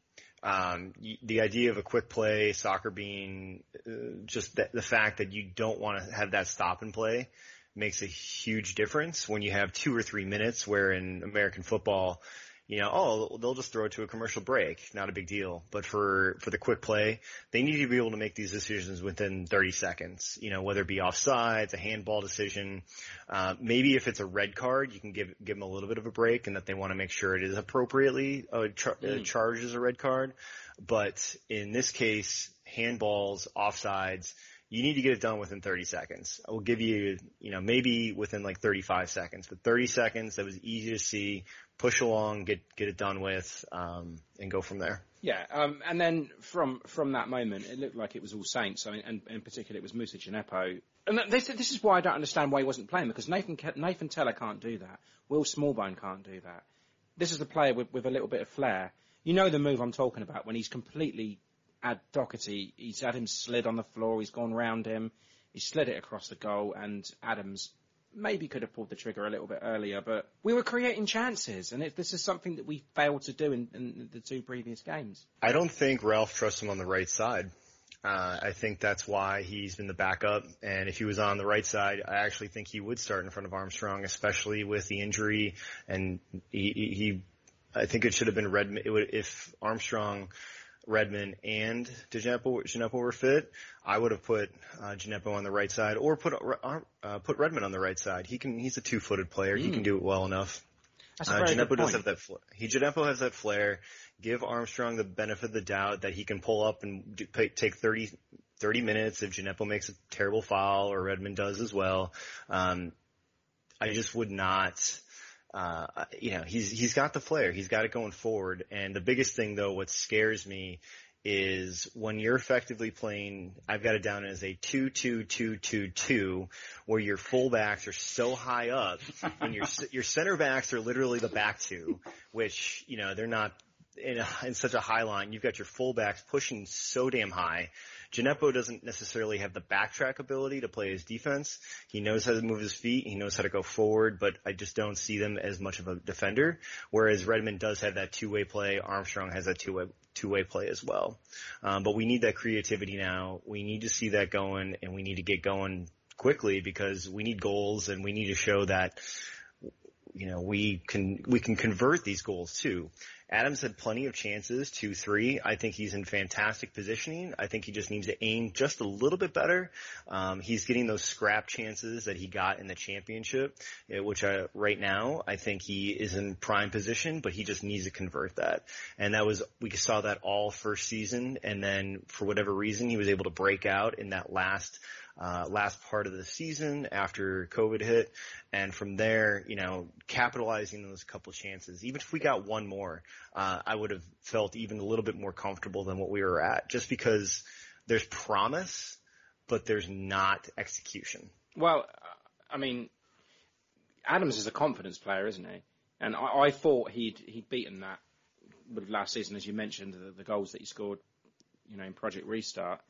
Um, the idea of a quick play, soccer being uh, just the, the fact that you don't want to have that stop and play makes a huge difference when you have two or three minutes where in American football, you know, oh, they'll just throw it to a commercial break. Not a big deal. But for, for the quick play, they need to be able to make these decisions within 30 seconds. You know, whether it be offsides, a handball decision. Uh, maybe if it's a red card, you can give, give them a little bit of a break and that they want to make sure it is appropriately, uh, char- uh, Mm. charged as a red card. But in this case, handballs, offsides, you need to get it done within 30 seconds. I will give you, you know, maybe within like 35 seconds, but 30 seconds, that was easy to see, push along, get, get it done with, um, and go from there. Yeah, um, and then from from that moment, it looked like it was all Saints. I mean, and in particular, it was Moussa Djenepo. And this this is why I don't understand why he wasn't playing because Nathan Nathan Tella can't do that. Will Smallbone can't do that. This is the player with, with a little bit of flair. You know the move I'm talking about when he's completely ad Doherty. He's had him slid on the floor. He's gone round him. He slid it across the goal, and Adams maybe could have pulled the trigger a little bit earlier, but we were creating chances, and it, this is something that we failed to do in, in the two previous games. I don't think Ralph trusts him on the right side. Uh, I think that's why he's been the backup. And if he was on the right side, I actually think he would start in front of Armstrong, especially with the injury. And he, he, I think it should have been would, if Armstrong, Redmond, and Djenepo, Djenepo were fit, I would have put uh, Djenepo on the right side, or put uh, put Redmond on the right side. He can. He's a two-footed player. He can do it well enough. That's Uh, Djenepo does have that. Fl- he Djenepo has that flair. Give Armstrong the benefit of the doubt that he can pull up and do, pay, take 30, 30 minutes if Djenepo makes a terrible foul or Redmond does as well. Um, I just would not. Uh, you know, he's he's got the flair. He's got it going forward. And the biggest thing, though, what scares me is when you're effectively playing. I've got it down as a two-two-two-two-two, where your fullbacks are so high up, (laughs) and your your center backs are literally the back two, which you know they're not in, a, in such a high line. You've got your fullbacks pushing so damn high. Djenepo doesn't necessarily have the backtrack ability to play his defense. He knows how to move his feet. He knows how to go forward, but I just don't see them as much of a defender. Whereas Redmond does have that two-way play. Armstrong has that two-way two-way play as well. Um, but we need that creativity now. We need to see that going, and we need to get going quickly because we need goals, and we need to show that you know, we can, we can convert these goals too. Adams had plenty of chances, two, three. I think he's in fantastic positioning. I think he just needs to aim just a little bit better. Um, he's getting those scrap chances that he got in the championship, eh, which I, right now, I think he is in prime position, but he just needs to convert that. And that was, we saw that all first season. And then for whatever reason, he was able to break out in that last, uh, last part of the season after COVID hit, and from there, you know, capitalizing those couple chances. Even if we got one more, uh, I would have felt even a little bit more comfortable than what we were at, just because there's promise, but there's not execution. Well, I mean, Adams is a confidence player, isn't he? And I, I thought he'd he'd beaten that with last season, as you mentioned, the, the goals that he scored, you know, in Project Restart.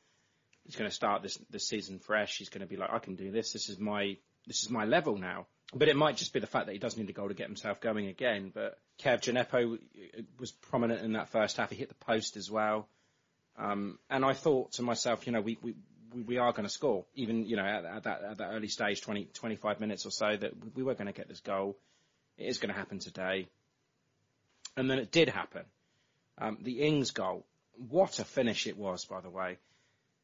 He's going to start this this season fresh. He's going to be like, I can do this. This is my this is my level now. But it might just be the fact that he does need a goal to get himself going again. But Kev Djenepo was prominent in that first half. He hit the post as well. Um, and I thought to myself, you know, we, we, we, we are going to score, even, you know, at, at, that, at that early stage, 20, 25 minutes or so, that we were going to get this goal. It is going to happen today. And then it did happen. Um, the Ings goal, what a finish it was, by the way.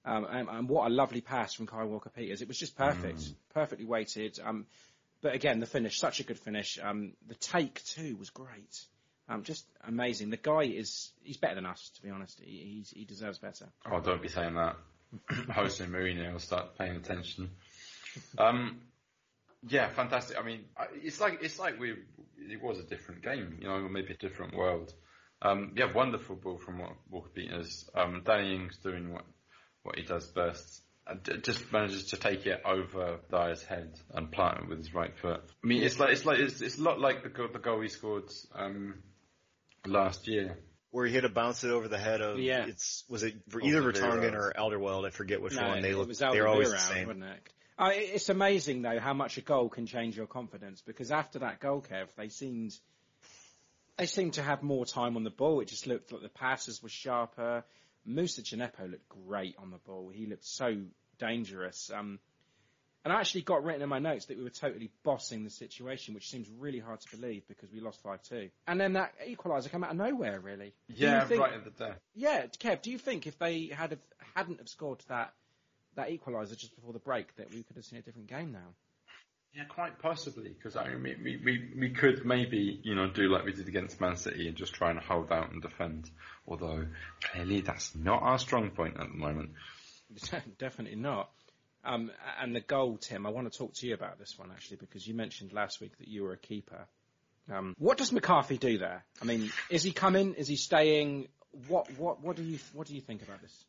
Um, and, and what a lovely pass from Kai Walker Peters. It was just perfect, Mm. perfectly weighted. Um, but again, the finish, such a good finish. Um, the take too was great. Um, just amazing. The guy is, he's better than us, to be honest. He, he's, he deserves better. Oh, don't be saying that. (coughs) Jose Mourinho will start paying attention. Um, yeah, fantastic. I mean, it's like it's like we it was a different game, you know, maybe a different world. Um, yeah, wonderful ball from Wa- Walker Peters. Um, Danny Ings doing what what he does best. Just manages to take it over Dier's head and plant it with his right foot. I mean, it's like it's like it's, it's a lot like the goal, the goal he scored um, last year. Where he had to bounce it over the head of Yeah. it's was it for either Vertonghen or Alderweireld? I forget which No, one. They it look was they're always the Alderweireld, same. wasn't it? Uh, it's amazing though how much a goal can change your confidence because after that goal, Kev, they seemed they seemed to have more time on the ball. It just looked like the passes were sharper. Moussa Djenepo looked great on the ball. He looked so dangerous. Um, and I actually got written in my notes that we were totally bossing the situation, which seems really hard to believe because we lost 5-2. And then that equaliser came out of nowhere, really. Yeah, think- right at the death. yeah, Kev, do you think if they had have, hadn't have scored that that equaliser just before the break, that we could have seen a different game now? Yeah, quite possibly, because I mean, we, we, we could maybe, you know, do like we did against Man City and just try and hold out and defend. Although, clearly that's not our strong point at the moment. (laughs) Definitely not. Um, and the goal, Tim, I want to talk to you about this one actually because you mentioned last week that you were a keeper. Um, what does McCarthy do there? I mean, is he coming? Is he staying? What what what do you what do you think about this?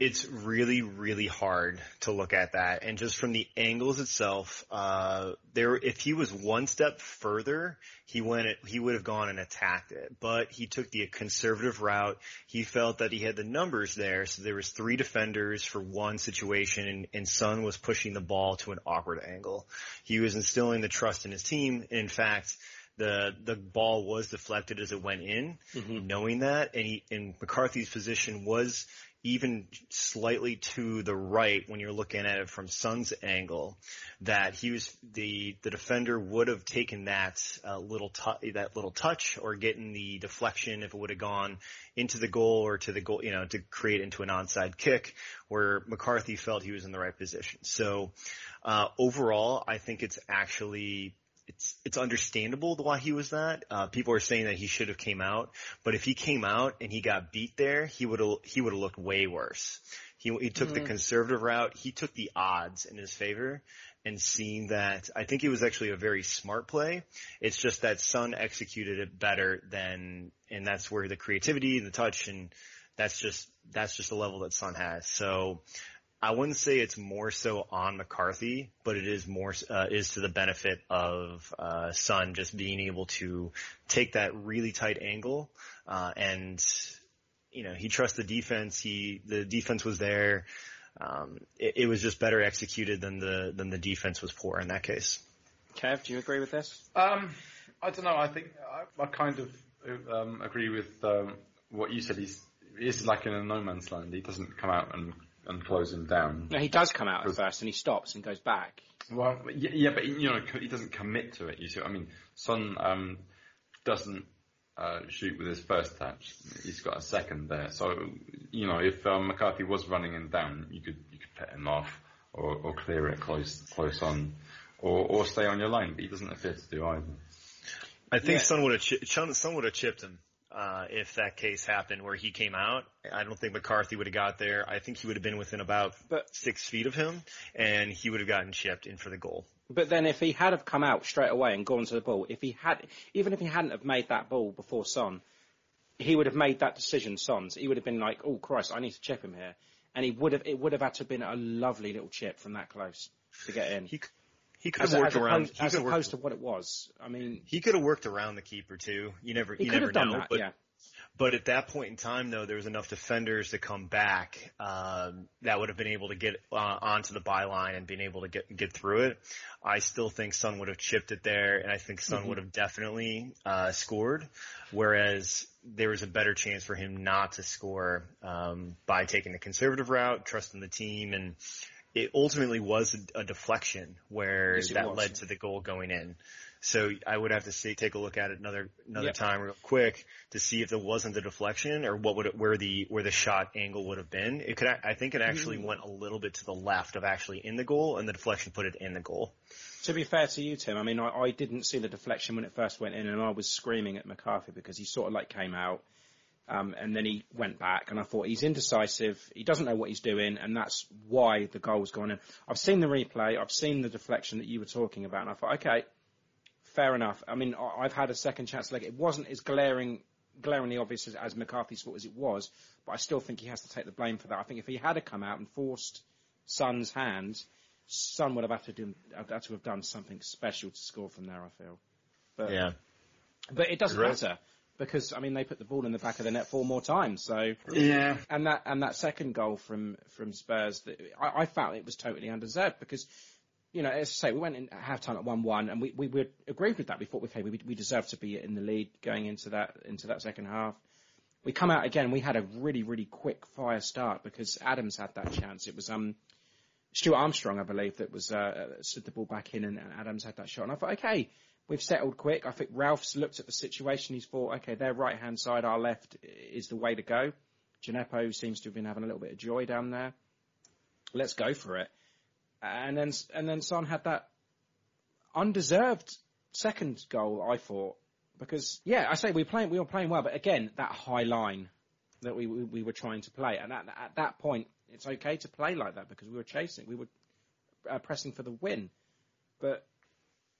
It's really, really hard to look at that. And just from the angles itself, uh, there, if he was one step further, he went, he would have gone and attacked it. But he took the conservative route. He felt that he had the numbers there. So there was three defenders for one situation and, and Son was pushing the ball to an awkward angle. He was instilling the trust in his team. And in fact, the the ball was deflected as it went in, knowing that, and he and McCarthy's position was even slightly to the right when you're looking at it from Son's angle, that he was the the defender would have taken that uh, little that little touch or getting the deflection if it would have gone into the goal or to the goal, you know, to create into an onside kick where McCarthy felt he was in the right position. So uh, overall, I think it's actually it's it's understandable why he was that. Uh, people are saying that he should have came out, but if he came out and he got beat there, he would have he would have looked way worse. He he took the Mhm. conservative route. He took the odds in his favor, and seeing that, I think it was actually a very smart play. It's just that Son executed it better than, and that's where the creativity and the touch and that's just that's just the level that Son has. So I wouldn't say it's more so on McCarthy, but it is more uh, is to the benefit of uh, Son just being able to take that really tight angle uh, and you know he trusts the defense. He the defense was there. Um, it, it was just better executed than the than the defense was poor in that case. Kev, do you agree with this? Um, I don't know. I think I, I kind of um, agree with um, what you said. He's he's like in a no man's land. He doesn't come out and, and close him down. No, he does come out at first and he stops and goes back. Well, yeah, yeah, but you know he doesn't commit to it. You see, what I mean, Son um, doesn't uh, shoot with his first touch. He's got a second there. So you know, if um, McCarthy was running him down, you could you could pet him off or, or clear it close close on, or or stay on your line. But he doesn't appear to do either. I think Yeah. Son would have chi- Son Son would have chipped him. Uh, if that case happened where he came out. I don't think McCarthy would have got there. I think he would have been within about But- six feet of him, and he would have gotten chipped in for the goal. But then if he had have come out straight away and gone to the ball, if he had, even if he hadn't have made that ball before Son, he would have made that decision, Son's. He would have been like, oh Christ, I need to chip him here. And he would have, it would have had to have been a lovely little chip from that close to get in. He he could have worked around. opposed, as opposed worked, to what it was. I mean, he could have worked around the keeper too. You never he you never done know. that, but yeah. But at that point in time, though, there was enough defenders to come back um, that would have been able to get uh, onto the byline and been able to get get through it. I still think Son would have chipped it there, and I think Son Mhm. would have definitely uh, scored. Whereas there was a better chance for him not to score um, by taking the conservative route, trusting the team, and it ultimately was a, deflection where Yes, that was. led to the goal going in. So I would have to see, take a look at it another another Yep. time real quick to see if there wasn't a deflection or what would it, where the where the shot angle would have been. It could I think it actually Mm. went a little bit to the left of actually in the goal, and the deflection put it in the goal. To be fair to you, Tim, I mean, I, I didn't see the deflection when it first went in, and I was screaming at McCarthy because he sort of like came out, um, and then he went back, and I thought he's indecisive, he doesn't know what he's doing, and that's why the goal's gone in. I've seen the replay, I've seen the deflection that you were talking about, and I thought, okay, fair enough. I mean, I've had a second chance leg. It wasn't as glaring, glaringly obvious as, as McCarthy's fault as it was, but I still think he has to take the blame for that. I think if he had to come out and forced Son's hand, Son would have had to, do, have had to have done something special to score from there. I feel, but Yeah. but it doesn't matter because I mean they put the ball in the back of the net four more times. So Yeah. and that and that second goal from from Spurs, that I, I felt it was totally undeserved because. You know, as I say, we went in at half time at one-one, and we, we we agreed with that. We thought, okay, we we deserved to be in the lead going into that into that second half. We come out again. We had a really really quick fire start because Adams had that chance. It was um Stuart Armstrong, I believe, that was uh, slid the ball back in, and Adams had that shot. And I thought, okay, we've settled quick. I think Ralph's looked at the situation. He's thought, okay, their right hand side, our left is the way to go. Gineppo seems to have been having a little bit of joy down there. Let's go for it. And then and then Son had that undeserved second goal. I thought because yeah, I say we were playing we were playing well, but again that high line that we we, we were trying to play, and at, at that point it's okay to play like that because we were chasing, we were uh, pressing for the win. But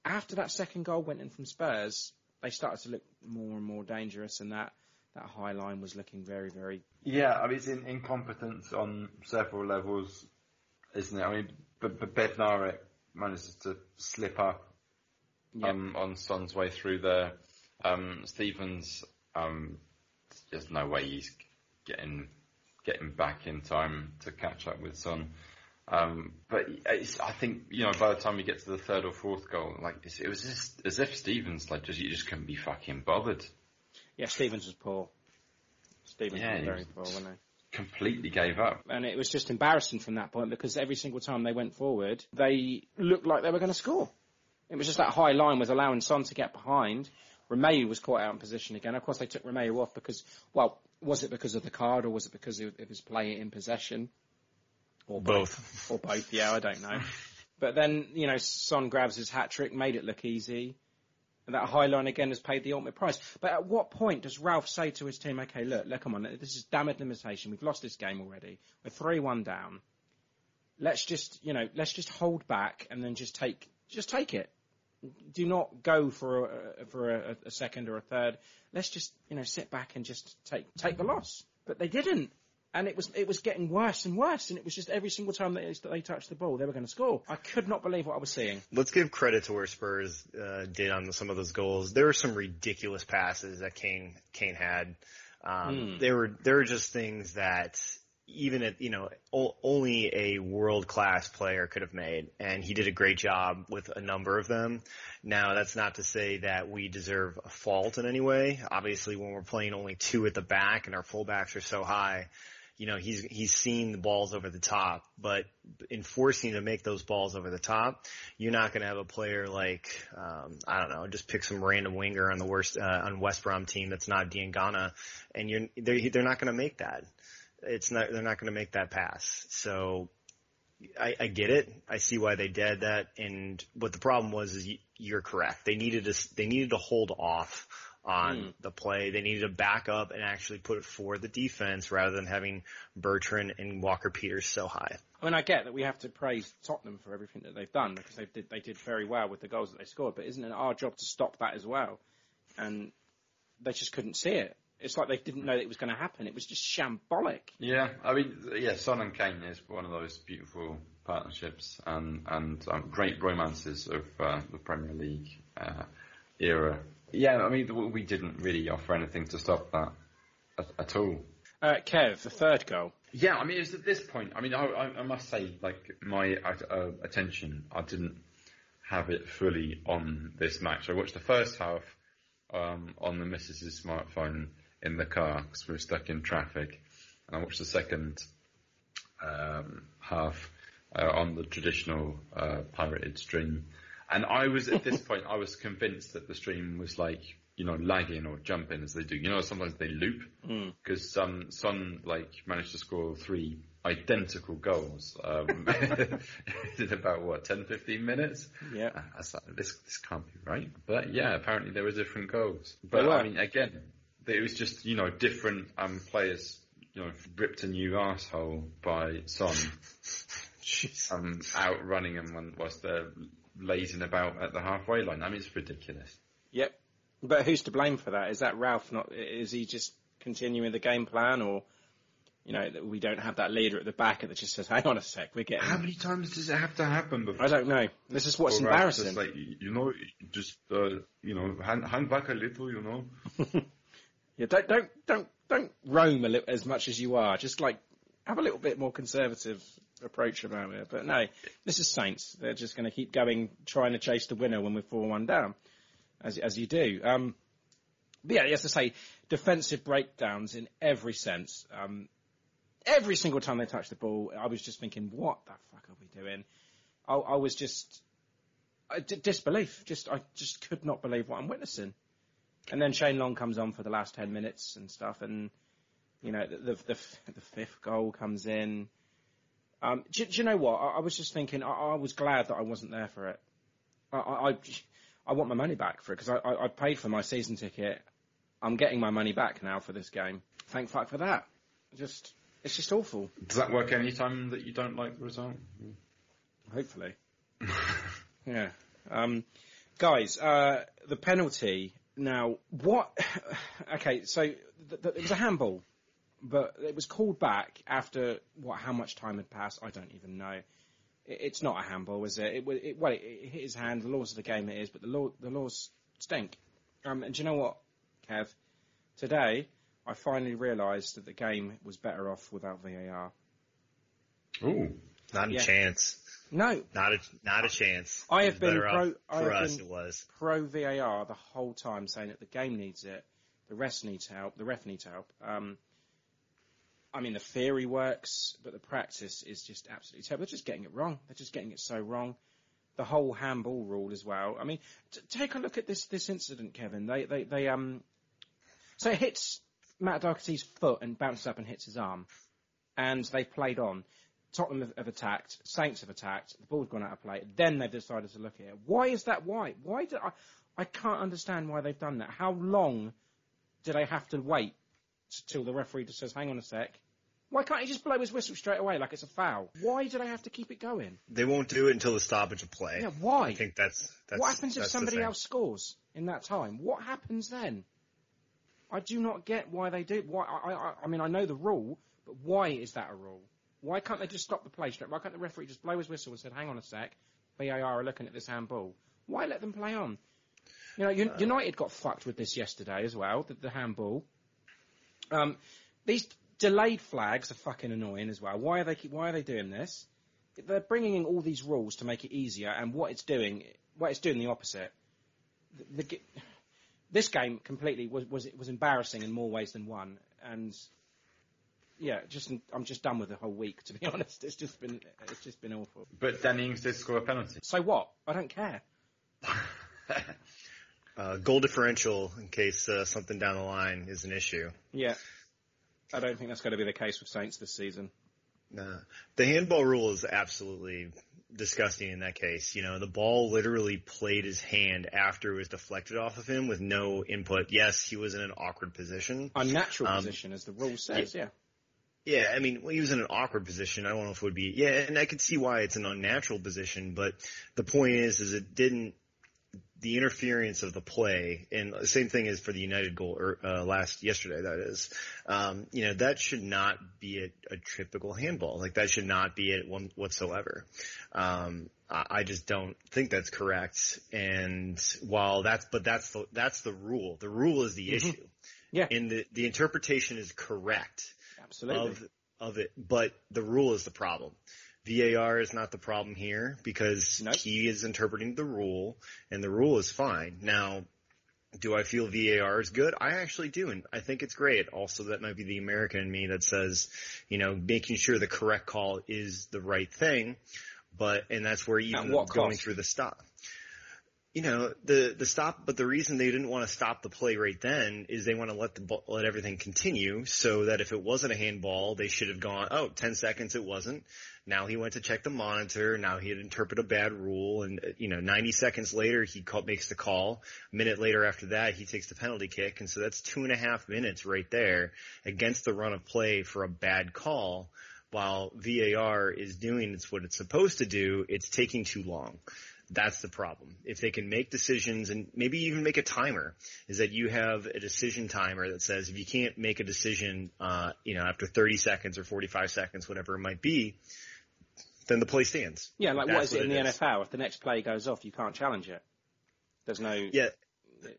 after that second goal went in from Spurs, they started to look more and more dangerous, and that that high line was looking very very Yeah, I mean, it's in, incompetence on several levels, isn't it? I mean, but, but Bednarek manages to slip up Yeah. um, on Son's way through there. Um, Stevens, um, there's no way he's getting getting back in time to catch up with Son. Um, but I think you know by the time you get to the third or fourth goal, like it was just as if Stevens like just you just couldn't be fucking bothered. yeah. Stevens was poor. Stevens Yeah, was very was- poor, wasn't he? Completely gave up. and it was just embarrassing from that point because every single time they went forward, they looked like they were going to score. It was just that high line was allowing Son to get behind. Romeu was caught out in position again. Of course, they took Romeu off because, well, was it because of the card or was it because of of his play in possession? Or Both. Or both, yeah, I don't know. (laughs) But then, you know, Son grabs his hat trick, made it look easy. And that high line again has paid the ultimate price. But at what point does Ralph say to his team, okay, look, look, come on, this is damned limitation. We've lost this game already. We're 3-1 down. Let's just, you know, let's just hold back and then just take, just take it. Do not go for a, for a, a second or a third. Let's just, you know, sit back and just take, take the loss. But they didn't. And it was, it was getting worse and worse. And it was just every single time that they, they touched the ball, they were going to score. I could not believe what I was seeing. Let's give credit to where Spurs uh, did on some of those goals. There were some ridiculous passes that Kane Kane had. Um, Hmm. There were there were just things that even at you know o- only a world class player could have made, and he did a great job with a number of them. Now that's not to say that we deserve a fault in any way. Obviously, when we're playing only two at the back and our fullbacks are so high, you know, he's he's seen the balls over the top, but in forcing to make those balls over the top, you're not going to have a player like um, I don't know, just pick some random winger on the worst uh, on West Brom team that's not Diangana, and you're they're they're not going to make that. It's not they're not going to make that pass. So I, I get it. I see why they did that. And what the problem was is you, you're correct. They needed to they needed to hold off on Mm. the play. They needed to back up and actually put it for the defense rather than having Bertrand and Walker Peters so high. I mean, I get that we have to praise Tottenham for everything that they've done because they did they did very well with the goals that they scored. But isn't it our job to stop that as well? And they just couldn't see it. It's like they didn't know that it was going to happen. It was just shambolic. Yeah, I mean, yeah, Son and Kane is one of those beautiful partnerships and and um, great romances of uh, the Premier League uh, era. Yeah, I mean, we didn't really offer anything to stop that at, at all. Uh, Kev, the third goal. Yeah, I mean, it's at this point. I mean, I, I, I must say, like my uh, attention, I didn't have it fully on this match. I watched the first half um, on the missus's smartphone in the car because we were stuck in traffic, and I watched the second um, half uh, on the traditional uh, pirated stream. And I was at this (laughs) point, I was convinced that the stream was like you know lagging or jumping as they do. You know, sometimes they loop Mm. because um, Son like managed to score three identical goals um, (laughs) (laughs) in about what 10, 15 minutes. Yeah. I was like, this this can't be right. But yeah, apparently there were different goals. But. I mean, again, it was just you know different um, players. You know, ripped a new asshole by Son, um, outrunning him when, whilst they're lazing about at the halfway line. I mean, it's ridiculous. Yep. But who's to blame for that? Is that Ralph? Not is he just continuing the game plan, or you know that we don't have that leader at the back that just says, "Hang on a sec, we're getting." How many times does it have to happen before? I don't know. This is what's embarrassing. like, you know, just uh, you know, hang, hang back a little, you know. (laughs) Yeah, don't don't don't don't roam a little as much as you are. Just like have a little bit more conservative approach about it. But no, this is Saints. They're just going to keep going, trying to chase the winner when we're four one down, as as you do. Um, but yeah, as I say, defensive breakdowns in every sense. Um, every single time they touch the ball, I was just thinking, what the fuck are we doing? I, I was just I, d- disbelief. Just I just could not believe what I'm witnessing. And then Shane Long comes on for the last ten minutes and stuff, and you know the the, the, the fifth goal comes in. Um, do, do you know what? I, I was just thinking. I, I was glad that I wasn't there for it. I I, I, want my money back for it because I, I, I paid for my season ticket. I'm getting my money back now for this game. Thank fuck for that. Just it's just awful. Does that work any time that you don't like the result? Hopefully. (laughs) yeah. Um, guys, uh, the penalty. Now, what? (sighs) Okay, so th- th- it was a handball, but it was called back after what? How much time had passed? I don't even know. It, it's not a handball, is it? It, it well, it, it hit his hand. The laws of the game it is, but the law, the laws stink. Um, and do you know what, Kev? Today, I finally realised that the game was better off without VAR. Ooh. Not a Yeah. chance. No, Not a not a chance. I have been pro. I have us. been It was. pro VAR the whole time, saying that the game needs it, the rest needs help, the ref needs help. Um, I mean, the theory works, but the practice is just absolutely terrible. They're just getting it wrong. They're just getting it so wrong. The whole handball rule as well. I mean, t- take a look at this this incident, Kevin. They they they um, so it hits Matt Doherty's foot and bounces up and hits his arm, and they've played on. Tottenham have, have attacked, Saints have attacked, the ball's gone out of play. Then they've decided to look at it. Why is that? Why? Why do I? I can't understand why they've done that. How long do they have to wait till the referee just says, "Hang on a sec"? Why can't he just blow his whistle straight away like it's a foul? Why do they have to keep it going? They won't do it until the stoppage of play. Yeah, why? I think that's that's. what happens if that's the somebody else scores in that time? What happens then? I do not get why they do. Why? I, I, I mean, I know the rule, but why is that a rule? Why can't they just stop the play straight? Why can't the referee just blow his whistle and said, "Hang on a sec, VAR are looking at this handball"? Why let them play on? You know, Un- uh, United got fucked with this yesterday as well, the, the handball. Um, these delayed flags are fucking annoying as well. Why are they keep, why are they doing this? They're bringing in all these rules to make it easier, and what it's doing, what it's doing the opposite. The, the, this game completely was, was was embarrassing in more ways than one, and yeah, just I'm just done with the whole week. To be (laughs) honest, it's just been it's just been awful. But Danny Ings did score a penalty. So what? I don't care. (laughs) Uh, goal differential in case uh, something down the line is an issue. Yeah, I don't think that's going to be the case with Saints this season. Nah. The handball rule is absolutely disgusting in that case. You know, the ball literally played his hand after it was deflected off of him with no input. Yes, he was in an awkward position. Unnatural Um, position, as the rule says. Yeah. Yeah, I mean, well, he was in an awkward position. I don't know if it would be. Yeah, and I could see why it's an unnatural position, but the point is, is it didn't. The interference of the play, and the same thing is for the United goal or uh, last yesterday. That is, um, you know, that should not be a, a typical handball. Like that should not be it one whatsoever. Um, I, I just don't think that's correct. And while that's, but that's the that's the rule. The rule is the Mhm. issue. Yeah. And the the interpretation is correct Absolutely. of of it, but the rule is the problem. VAR is not the problem here because Nope. he is interpreting the rule, and the rule is fine. Now, do I feel VAR is good? I actually do, and I think it's great. Also, that might be the American in me that says, you know, making sure the correct call is the right thing. But and that's where even going cost? through the stop you know the the stop but the reason they didn't want to stop the play right then is they want to let the let everything continue so that if it wasn't a handball they should have gone oh 10 seconds it wasn't. Now he went to check the monitor. Now he had interpreted a bad rule and uh, you know 90 seconds later he call, makes the call. A minute later after that he takes the penalty kick. And so that's two and a half minutes right there against the run of play for a bad call. While VAR is doing it's what it's supposed to do it's taking too long that's the problem. If they can make decisions and maybe even make a timer, is that you have a decision timer that says if you can't make a decision, uh, you know, after 30 seconds or 45 seconds, whatever it might be, then the play stands. yeah, like what That's is it in the is. NFL? If the next play goes off, you can't challenge it. There's no. Yeah.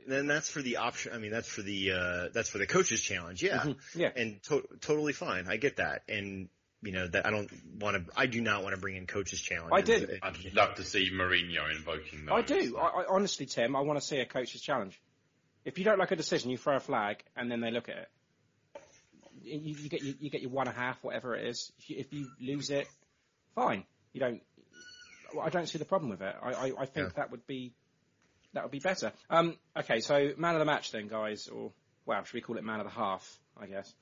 Then that's for the option. I mean, that's for the uh, that's for the coaches challenge. Yeah, Mhm. Yeah. and to- totally fine. I get that, and you know that I don't want to. I do not want to bring in coaches challenge. I do. I'd love to see Mourinho invoking those. I do. I, I honestly, Tim, I want to see a coach's challenge. If you don't like a decision, you throw a flag, and then they look at it. You, you get you, you get your one and a half, whatever it is. If you, if you lose it, fine. You don't. I don't see the problem with it. I, I, I think Yeah. that would be that would be better. Um, okay, so man of the match then, guys, or wow, should we call it man of the half? I guess.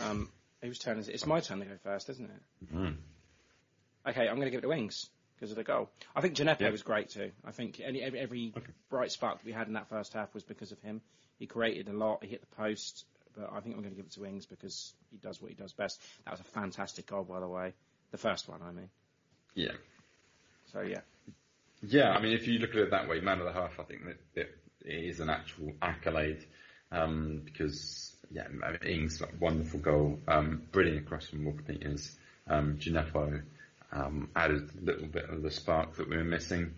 Um, whose turn is it? It's my turn to go first, isn't it? Mm. Okay, I'm going to give it to Wings because of the goal. I think Djenepo Yeah. was great too. I think any, every, every Okay. bright spark that we had in that first half was because of him. He created a lot. He hit the post, but I think I'm going to give it to Wings because he does what he does best. That was a fantastic goal, by the way. The first one, I mean. Yeah. So yeah, Yeah, I mean, if you look at it that way, man of the half, I think that, that it is an actual accolade um, because yeah, I mean, Ings like wonderful goal, um, brilliant across from Walker Peters, um, Djenepo um, added a little bit of the spark that we were missing.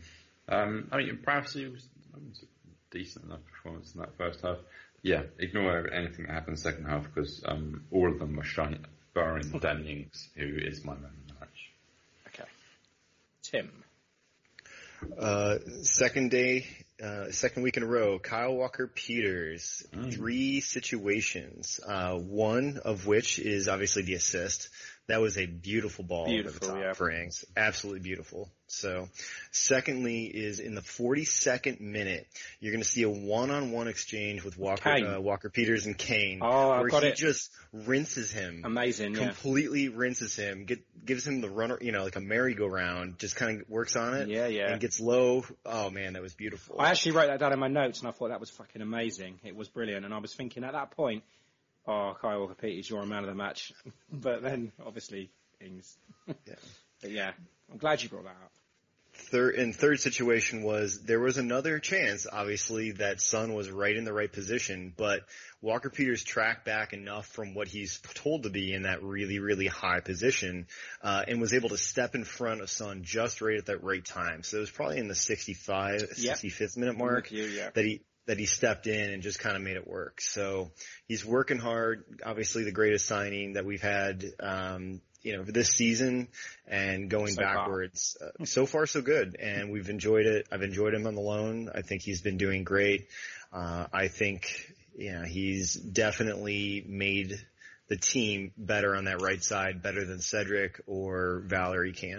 Um, I mean, Prowsey was, was a decent enough performance in that first half. Yeah, ignore anything that happened in the second half because um, all of them were shite, barring Danny Ings, who is my man of the match. okay. Tim, Uh, second day, uh, second week in a row, Kyle Walker Peters, Mm. three situations, uh, one of which is obviously the assist. That was a beautiful ball over the top yeah. for Ings. Absolutely beautiful. So, secondly is in the 42nd minute, you're going to see a one-on-one exchange with Walker, uh, Walker Peters and Kane, Oh, I've where got he it. just rinses him amazing. Yeah, completely rinses him, get, gives him the runner, you know, like a merry-go-round, just kind of works on it. Yeah, yeah. And gets low. Oh man, that was beautiful. I actually wrote that down in my notes, and I thought that was fucking amazing. It was brilliant, and I was thinking at that point, oh, Kyle Walker Peters, you're a man of the match. (laughs) but then, obviously, Ings. Yeah. (laughs) But yeah, I'm glad you brought that up. Third and third situation was there was another chance, obviously, that Son was right in the right position, but Walker Peters tracked back enough from what he's told to be in that really, really high position, uh, and was able to step in front of Son just right at that right time. So it was probably in the 65, Yep. 65th minute mark. You, yeah. that he that he stepped in and just kind of made it work. So he's working hard. Obviously, the greatest signing that we've had, um, you know, this season and going So far. backwards. Uh, so far, so good, and we've enjoyed it. I've enjoyed him on the loan. I think he's been doing great. Uh, I think, yeah, he's definitely made the team better on that right side, better than Cedric or Valery can.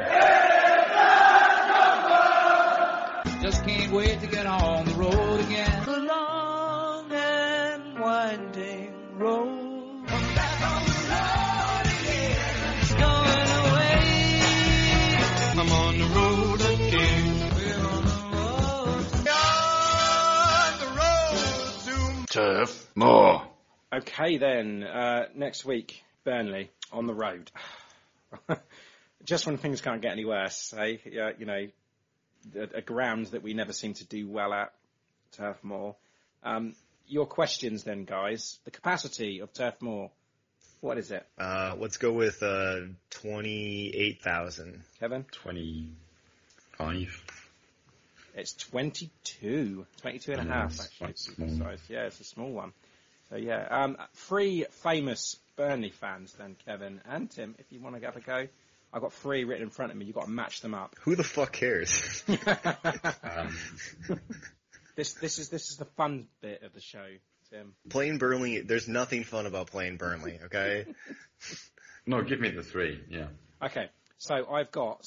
Just can't wait to get on the road winding road. Turf Moor. Okay then, uh, next week, Burnley, on the road. (sighs) Just when things can't get any worse, eh? Yeah, you know, a, a ground that we never seem to do well at, Turf Moor. Um, your questions then, guys. The capacity of Turf Moor, what is it? Uh, let's go with uh, 28,000. Kevin? 25. It's 22. 22 and a half, it's actually. quite small. precise. Yeah, it's a small one. So yeah, um, three famous Burnley fans then, Kevin and Tim, if you want to have a go. I've got three written in front of me. You've got to match them up. Who the fuck cares? (laughs) Um, This this is this is the fun bit of the show, Tim. playing Burnley, there's nothing fun about playing Burnley, okay? (laughs) no, give me the three. Yeah. Okay, so I've got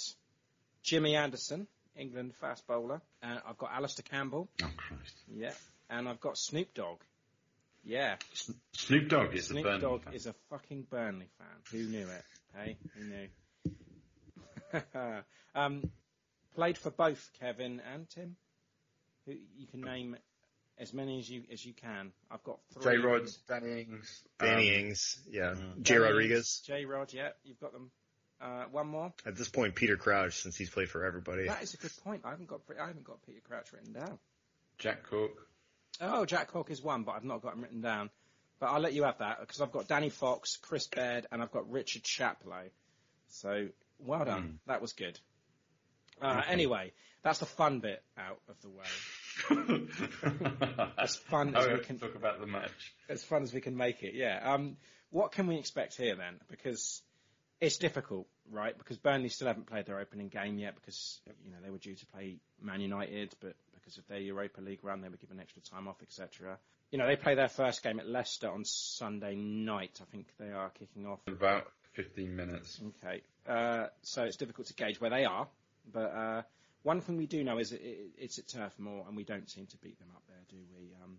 Jimmy Anderson, England fast bowler, and I've got Alastair Campbell, Oh Christ. yeah, and I've got Snoop Dogg. Yeah, Snoop Dogg is Snoop the Burnley Dogg fan. is a fucking Burnley fan. Who knew it? Hey, who knew? (laughs) um, played for both Kevin and Tim. Who you can name as many as you as you can. I've got three. J Rod, Danny Ings. Danny um, Ings, yeah. mm. Jay Danny Rodriguez. J Rod, yeah, you've got them. Uh, one more. At this point, Peter Crouch, since he's played for everybody. That is a good point. I haven't got I haven't got Peter Crouch written down. Jack Cork. Oh, Jack Cork is one, but I've not got him written down. But I'll let you have that because I've got Danny Fox, Chris Baird, and I've got Richard Chaplow. So well done. Hmm. That was good. Uh, Anyway, that's the fun bit out of the way. (laughs) As fun as we we have to can, talk about the match. as fun as we can make it. Yeah. Um, what can we expect here then? Because it's difficult, right? Because Burnley still haven't played their opening game yet because you know they were due to play Man United, but because of their Europa League run, they were given extra time off, etc. You know, they play their first game at Leicester on Sunday night. I think they are kicking off. About 15 minutes. Okay, uh, so it's difficult to gauge where they are. But uh, one thing we do know is it, it, it's at Turf Moor, and we don't seem to beat them up there, do we? Um,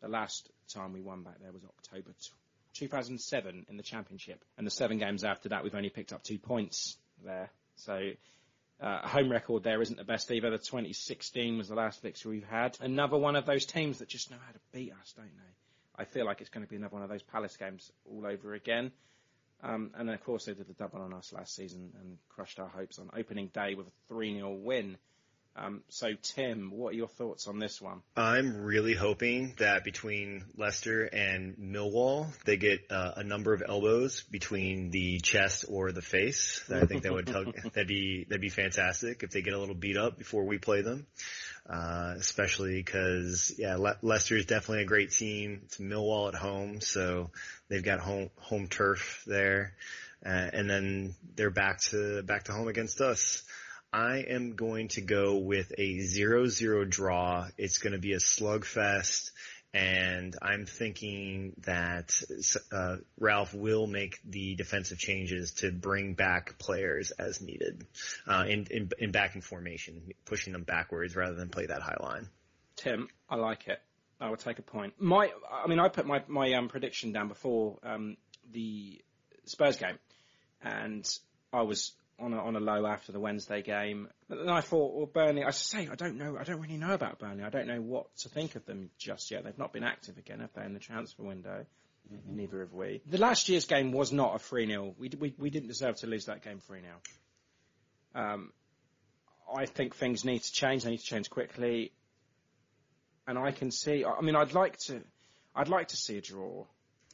the last time we won back there was October t- 2007 in the Championship, and the seven games after that, we've only picked up two points there. So. Uh, home record there isn't the best either. The 2016 was the last victory we've had. Another one of those teams that just know how to beat us, don't they? I feel like it's going to be another one of those Palace games all over again. Um, and of course, they did the double on us last season and crushed our hopes on opening day with a 3 0 win. Um, so, Tim, what are your thoughts on this one? I'm really hoping that between Leicester and Millwall, they get uh, a number of elbows between the chest or the face. I think that would tell, (laughs) that'd be that'd be fantastic if they get a little beat up before we play them. Uh, especially because yeah, Le- Leicester is definitely a great team. It's Millwall at home, so they've got home home turf there, uh, and then they're back to back to home against us. I am going to go with a 0-0 draw. It's going to be a slugfest, and I'm thinking that uh, Ralph will make the defensive changes to bring back players as needed uh, in, in in backing formation, pushing them backwards rather than play that high line. Tim, I like it. I will take a point. My, I mean, I put my my um, prediction down before um, the Spurs game, and I was on a, on a low after the Wednesday game. But then I thought, well, Burnley. I say I don't know. I don't really know about Burnley. I don't know what to think of them just yet. They've not been active again, have they, in the transfer window? Neither have we. The last year's game was not a 3 0. We, we, we didn't deserve to lose that game 3 0. Um, I think things need to change. They need to change quickly. And I can see. I mean, I'd like to. I'd like to see a draw.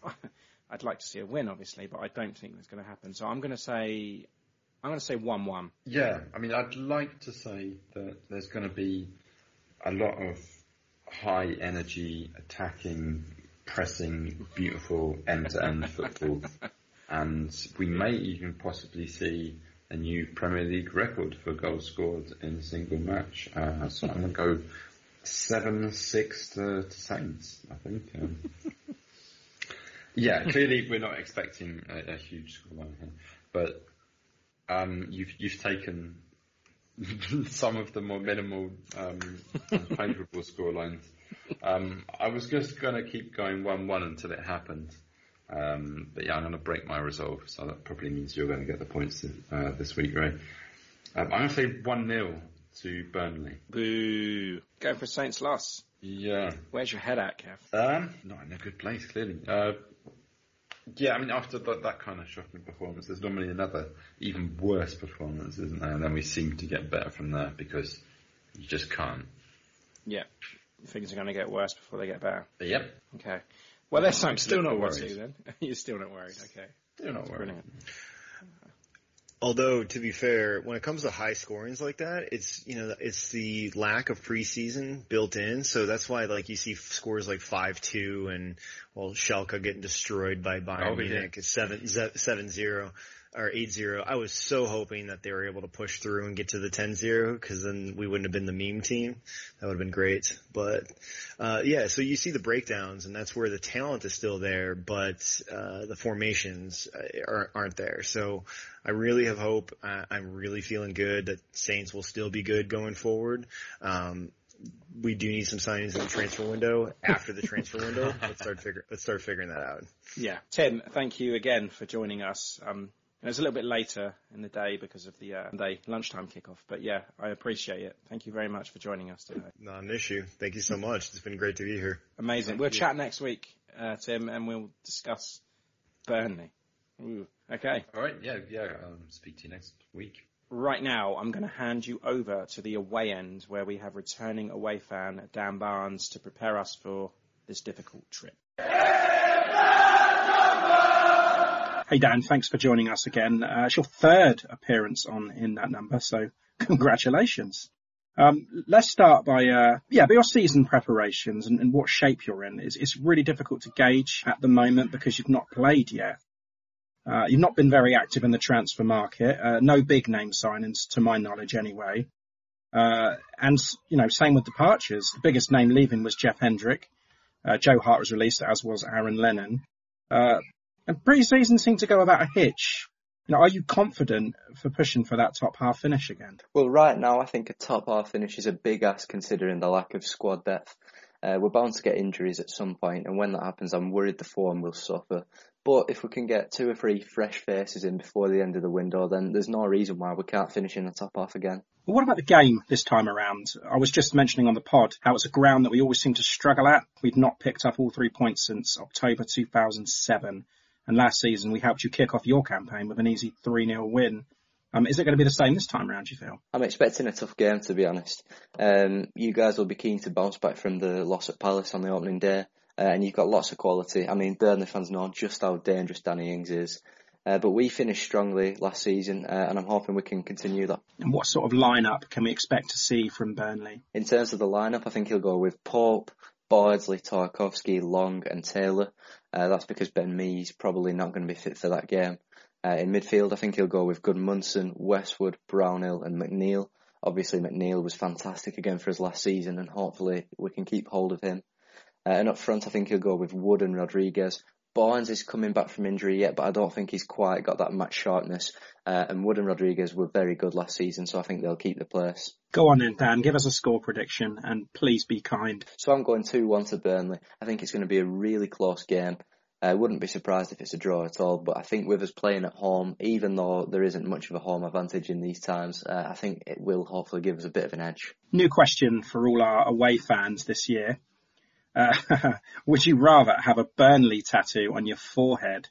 (laughs) I'd like to see a win, obviously, but I don't think that's going to happen. So I'm going to say. I'm going to say one-one. Yeah, I mean, I'd like to say that there's going to be a lot of high energy, attacking, pressing, beautiful end-to-end (laughs) football, and we may even possibly see a new Premier League record for goals scored in a single match. Uh, so I'm going to go seven-six to, to Saints. I think. Um, (laughs) yeah, clearly we're not expecting a, a huge scoreline here, but um, you've you've taken (laughs) some of the more minimal, um, favourable scorelines. Um, I was just going to keep going one-one until it happened, um, but yeah, I'm going to break my resolve. So that probably means you're going to get the points uh, this week, Ray. Um, I'm going to say one 0 to Burnley. Boo. Going for Saints loss. Yeah. Where's your head at, Kev? Um, not in a good place, clearly. Uh, yeah, I mean, after that, that kind of shocking performance, there's normally another even worse performance, isn't there? And then we seem to get better from there because you just can't. Yeah. Things are going to get worse before they get better. Yep. Okay. Well, there's something Still not worried. then. (laughs) You're still not worried. Okay. Still not worried. Brilliant. Although, to be fair, when it comes to high scorings like that, it's, you know, it's the lack of preseason built in. So that's why, like, you see scores like 5-2 and, well, Schalke getting destroyed by Bayern Oh. Munich. It's 7, 7-0 or 8-0. I was so hoping that they were able to push through and get to the 10-0 because then we wouldn't have been the meme team. That would have been great. But, uh, yeah, so you see the breakdowns and that's where the talent is still there, but, uh, the formations uh, aren't, aren't there. So I really have hope. Uh, I'm really feeling good that Saints will still be good going forward. Um, we do need some signings in the transfer window. After the transfer window, (laughs) let's start figure, let's start figuring that out. Yeah. Tim, thank you again for joining us. Um, it was a little bit later in the day because of the uh, day lunchtime kickoff, but yeah, I appreciate it. Thank you very much for joining us today. Not an issue. Thank you so much. It's been great to be here. Amazing. We'll chat next week, uh, Tim, and we'll discuss Burnley. Ooh. Okay. All right. Yeah. Yeah. Um, speak to you next week. Right now, I'm going to hand you over to the away end where we have returning away fan Dan Barnes to prepare us for this difficult trip. Hey Dan, thanks for joining us again. Uh, it's your third appearance on in that number, so (laughs) congratulations. Um, let's start by uh, yeah, by your season preparations and, and what shape you're in. It's, it's really difficult to gauge at the moment because you've not played yet. Uh, you've not been very active in the transfer market. Uh, no big name signings, to my knowledge, anyway. Uh, and you know, same with departures. The biggest name leaving was Jeff Hendrick. Uh, Joe Hart was released, as was Aaron Lennon. And pre-season seemed to go without a hitch. You know, are you confident for pushing for that top half finish again? Well, right now, I think a top half finish is a big ask considering the lack of squad depth. Uh, we're bound to get injuries at some point, and when that happens, I'm worried the form will suffer. But if we can get two or three fresh faces in before the end of the window, then there's no reason why we can't finish in the top half again. Well, what about the game this time around? I was just mentioning on the pod how it's a ground that we always seem to struggle at. We've not picked up all three points since October 2007. And last season we helped you kick off your campaign with an easy 3-0 win. Um, is it going to be the same this time round, do you feel? I'm expecting a tough game, to be honest. Um, you guys will be keen to bounce back from the loss at Palace on the opening day, uh, and you've got lots of quality. I mean, Burnley fans know just how dangerous Danny Ings is. Uh, but we finished strongly last season, uh, and I'm hoping we can continue that. And what sort of lineup can we expect to see from Burnley? In terms of the lineup, I think he'll go with Pope, Bardsley, Tarkowski, Long, and Taylor. Uh, that's because Ben Mee's probably not going to be fit for that game. Uh, in midfield, I think he'll go with Gudmundsson, Westwood, Brownhill, and McNeil. Obviously, McNeil was fantastic again for his last season, and hopefully we can keep hold of him. Uh, and up front, I think he'll go with Wood and Rodriguez. Barnes is coming back from injury yet, but I don't think he's quite got that match sharpness. Uh, and Wood and Rodriguez were very good last season, so I think they'll keep the place. Go on then, Dan. Give us a score prediction, and please be kind. So I'm going 2-1 to Burnley. I think it's going to be a really close game. I wouldn't be surprised if it's a draw at all, but I think with us playing at home, even though there isn't much of a home advantage in these times, uh, I think it will hopefully give us a bit of an edge. New question for all our away fans this year. Uh, (laughs) would you rather have a Burnley tattoo on your forehead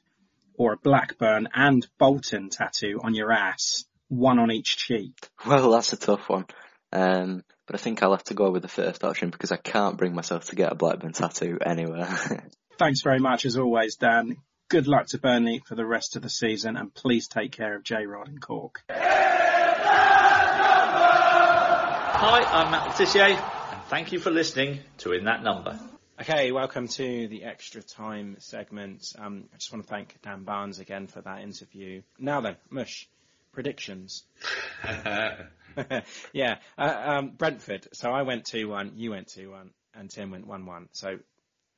or a Blackburn and Bolton tattoo on your ass? One on each cheek. Well, that's a tough one. Um, but I think I'll have to go with the first option because I can't bring myself to get a Blackburn tattoo anywhere. (laughs) Thanks very much as always, Dan. Good luck to Burnley for the rest of the season and please take care of J Rod and Cork. Hi, I'm Matt Le Tissier, and thank you for listening to In That Number. Okay, welcome to the extra time segment. Um, I just want to thank Dan Barnes again for that interview. Now then, Mush, predictions. (laughs) yeah, uh, um, Brentford. So I went 2 1, you went 2 1, and Tim went 1 1. So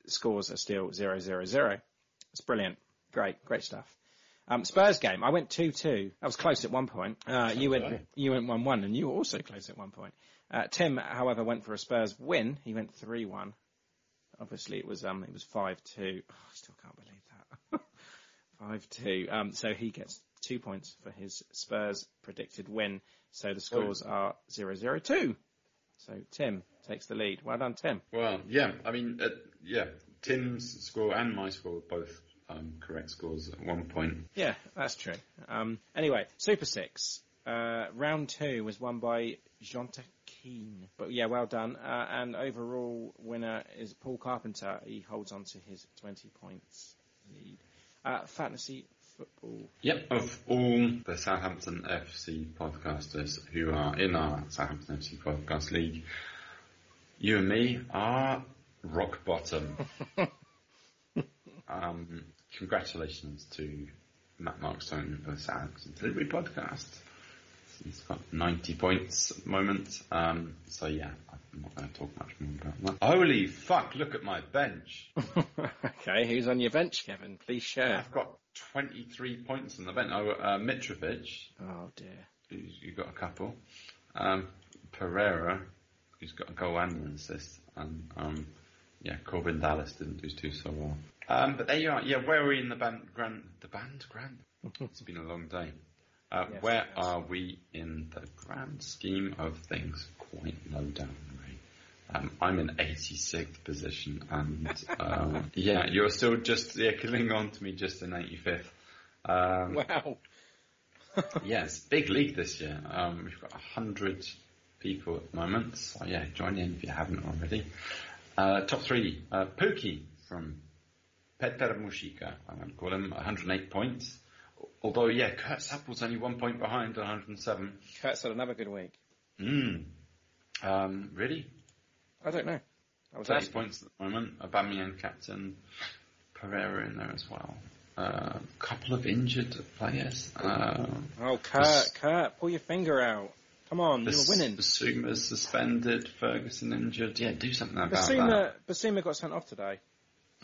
scores are still 0 0 0. It's brilliant. Great, great stuff. Um, Spurs game, I went 2-2. I was close at one point. Uh, you went, you went 1-1 and you were also close at one point. Uh, Tim, however, went for a Spurs win. He went 3-1. Obviously, it was um, it was five two. Oh, I still can't believe that (laughs) five two. Um, so he gets two points for his Spurs predicted win. So the scores oh. are zero zero two. So Tim takes the lead. Well done, Tim. Well, yeah. I mean, uh, yeah. Tim's score and my score both um, correct scores at one point. Yeah, that's true. Um, anyway, Super Six. Uh, round two was won by Jean but yeah, well done. Uh, and overall winner is Paul Carpenter. He holds on to his 20 points lead. Uh, Fantasy football. Yep, of all the Southampton FC podcasters who are in our Southampton FC podcast league, you and me are rock bottom. (laughs) um, congratulations to Matt Markstone for Southampton Delivery Podcast. He's got 90 points at the moment. Um, so yeah, I'm not going to talk much more about that. Holy fuck, look at my bench. (laughs) okay, who's on your bench, Kevin? Please share. I've got 23 points on the bench. Oh, uh, Mitrovic. Oh dear. You've got a couple. Um, Pereira, who's got a goal and an assist. And, um, yeah, Corbin Dallas didn't do too so well. Um, but there you are. Yeah, where are we in the band, grand, the band, grand? (laughs) it's been a long day. Uh, Yes, where yes. are we in the grand scheme of things? Quite low down, Ray. Um, I'm in 86th position, and (laughs) um, yeah, you're still just yeah killing on to me just in 85th. Um, Wow. (laughs) yes, big league this year. Um, we've got 100 people at the moment, so yeah, join in if you haven't already. Uh, top three, uh, Pookie from Peter Mushika, I'm going to call him, 108 points. Although, yeah, Kurt Sapple's only one point behind, 107. Kurt's had another good week. Mm. Um, really? I don't know. I was 30 asking. points at the moment. Aubameyang captain, Pereira in there as well. A uh, couple of injured players. Uh, Oh, Kurt, Kurt, pull your finger out. Come on, you were winning. Bissouma's suspended, Ferguson injured. Yeah, do something about that. Bissouma, Bissouma got sent off today,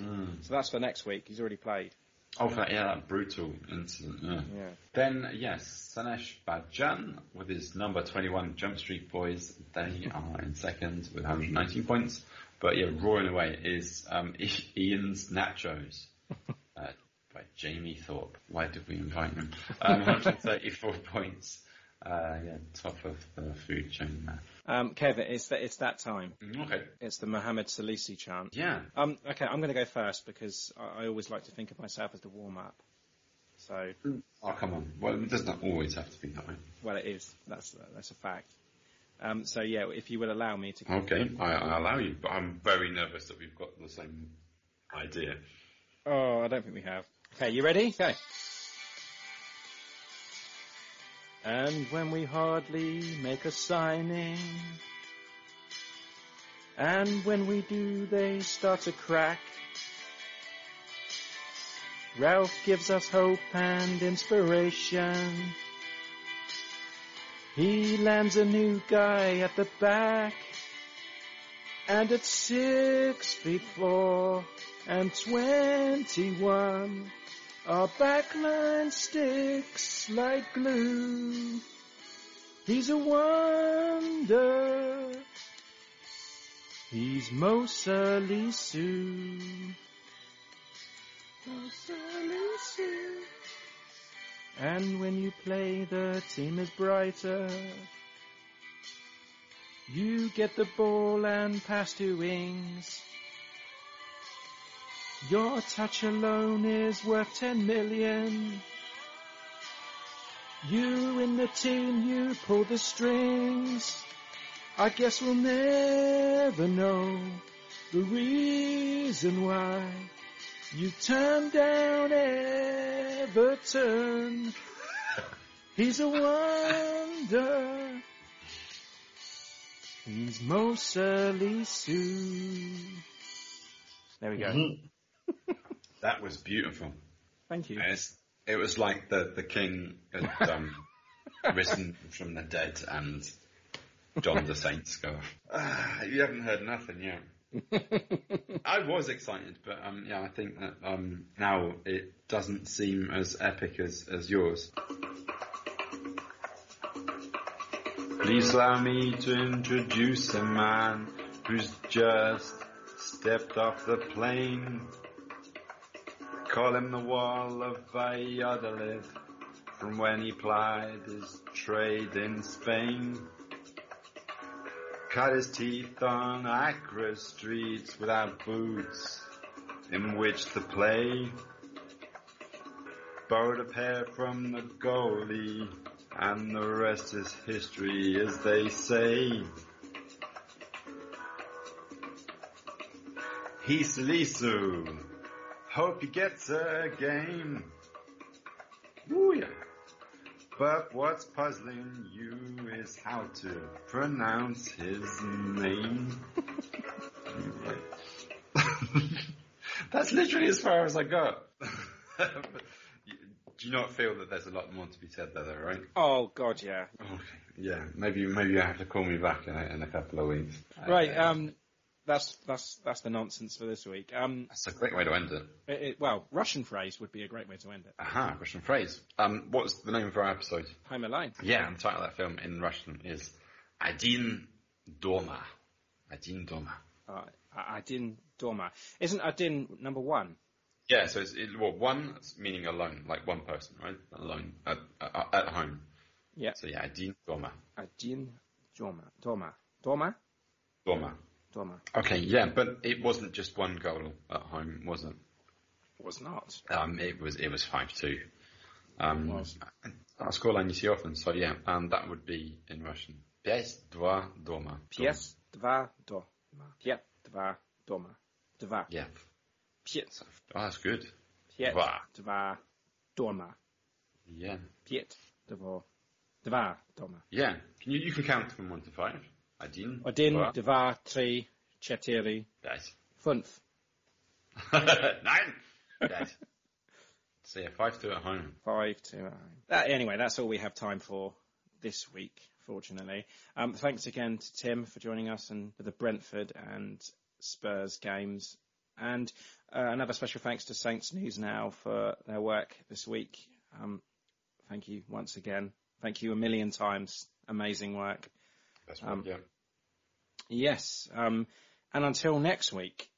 Mm. so that's for next week. He's already played. Oh, that, yeah, that brutal incident, yeah. Yeah. Then, yes, Sanesh Bajan with his number 21 Jump Street Boys. They are in second with 119 points. But yeah, roaring away is um, (laughs) Ian's Nachos (laughs) uh, by Jamie Thorpe. Why did we invite him? Um, 134 (laughs) points. Uh, yeah, top of the food chain there. Um, Kevin, it's that it's that time. Okay. It's the Mohammed Salisu chant. Yeah. Um, okay, I'm going to go first because I, I always like to think of myself as the warm up. So, Oh, come on. Well, it doesn't always have to be that way. well, it is. That's that's a fact. Um, so yeah, if you will allow me to. Okay, I, I allow you, but I'm very nervous that we've got the same idea. Oh, I don't think we have. Okay, you ready? Okay. And when we hardly make a signing, and when we do, they start to crack. Ralph gives us hope and inspiration. He lands a new guy at the back. And at six feet four and twenty-one, our backline sticks like glue. He's a wonder. He's Mo Salisu. Mo Salisu. And when you play, the team is brighter. You get the ball and pass to Ings. Your touch alone is worth 10 million. You in the team, you pull the strings. I guess we'll never know the reason why you turned down Everton. (laughs) He's a wonder. He's Mo Salisu. There we go. Mm-hmm. That was beautiful. Thank you. It was like the, the king had um, (laughs) risen from the dead and John the Saints go, ah, you haven't heard nothing yet. (laughs) I was excited, but um, yeah, I think that um, now it doesn't seem as epic as, as yours. Please allow me to introduce a man who's just stepped off the plane. Call him the wall of Valladolid from when he plied his trade in Spain. Cut his teeth on Accra streets without boots in which to play. Borrowed a pair from the goalie and the rest is history as they say. He's Lisu. Hope he gets a game. Ooh, yeah. But what's puzzling you is how to pronounce his name. (laughs) That's literally as far as I got. (laughs) Do you not feel that there's a lot more to be said there, though, right? Oh God, yeah. Okay. Yeah, maybe maybe you have to call me back in a, in a couple of weeks. Right. Um, that's that's that's the nonsense for this week. Um, That's a great way to end it. it, it- well, Russian phrase would be a great way to end it. Aha, Russian phrase. Um, what's the name of our episode? Home Alone. Yeah, and the title of that film in Russian is Adin Doma. Adin Doma. Uh, Adin Doma. Isn't Adin number one? Yeah, so it's it, well, one meaning alone, like one person, right? Alone at, at, at home. Yeah. So yeah, Adin Doma. Adin Doma. Doma. Doma. Doma. Doma. Okay, yeah, but it wasn't just one goal at home, was it? Was not. Um, it was it was five two. Um, Was. Our scoreline you see often, so yeah, and that would be in Russian. Пять, два, дома. Pies dva doma. Piet dva doma. Dva. Yeah. Piet. Oh, that's good. Piet Dva. dva doma. Yeah. Piet dva dva doma. Yeah. Can you you can count from one to five. Один. Один, два, два, три, четыре, пять. fünf. Nine. Pять. So yeah, five two at home. Five to nine. That, anyway, that's all we have time for this week, fortunately. Um, thanks again to Tim for joining us and for the Brentford and Spurs games. And uh, another special thanks to Saints News Now for their work this week. Um, thank you once again. Thank you a million times. Amazing work. That's right. Um, yeah. Yes. Um, and until next week,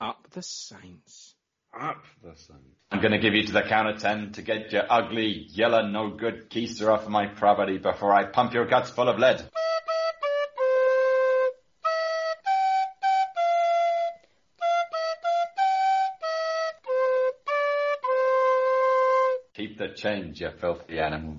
up the Saints. Up the Saints. I'm going to give you to the count of ten to get your ugly, yellow, no good keister off my property before I pump your guts full of lead. Keep the change, you filthy animal.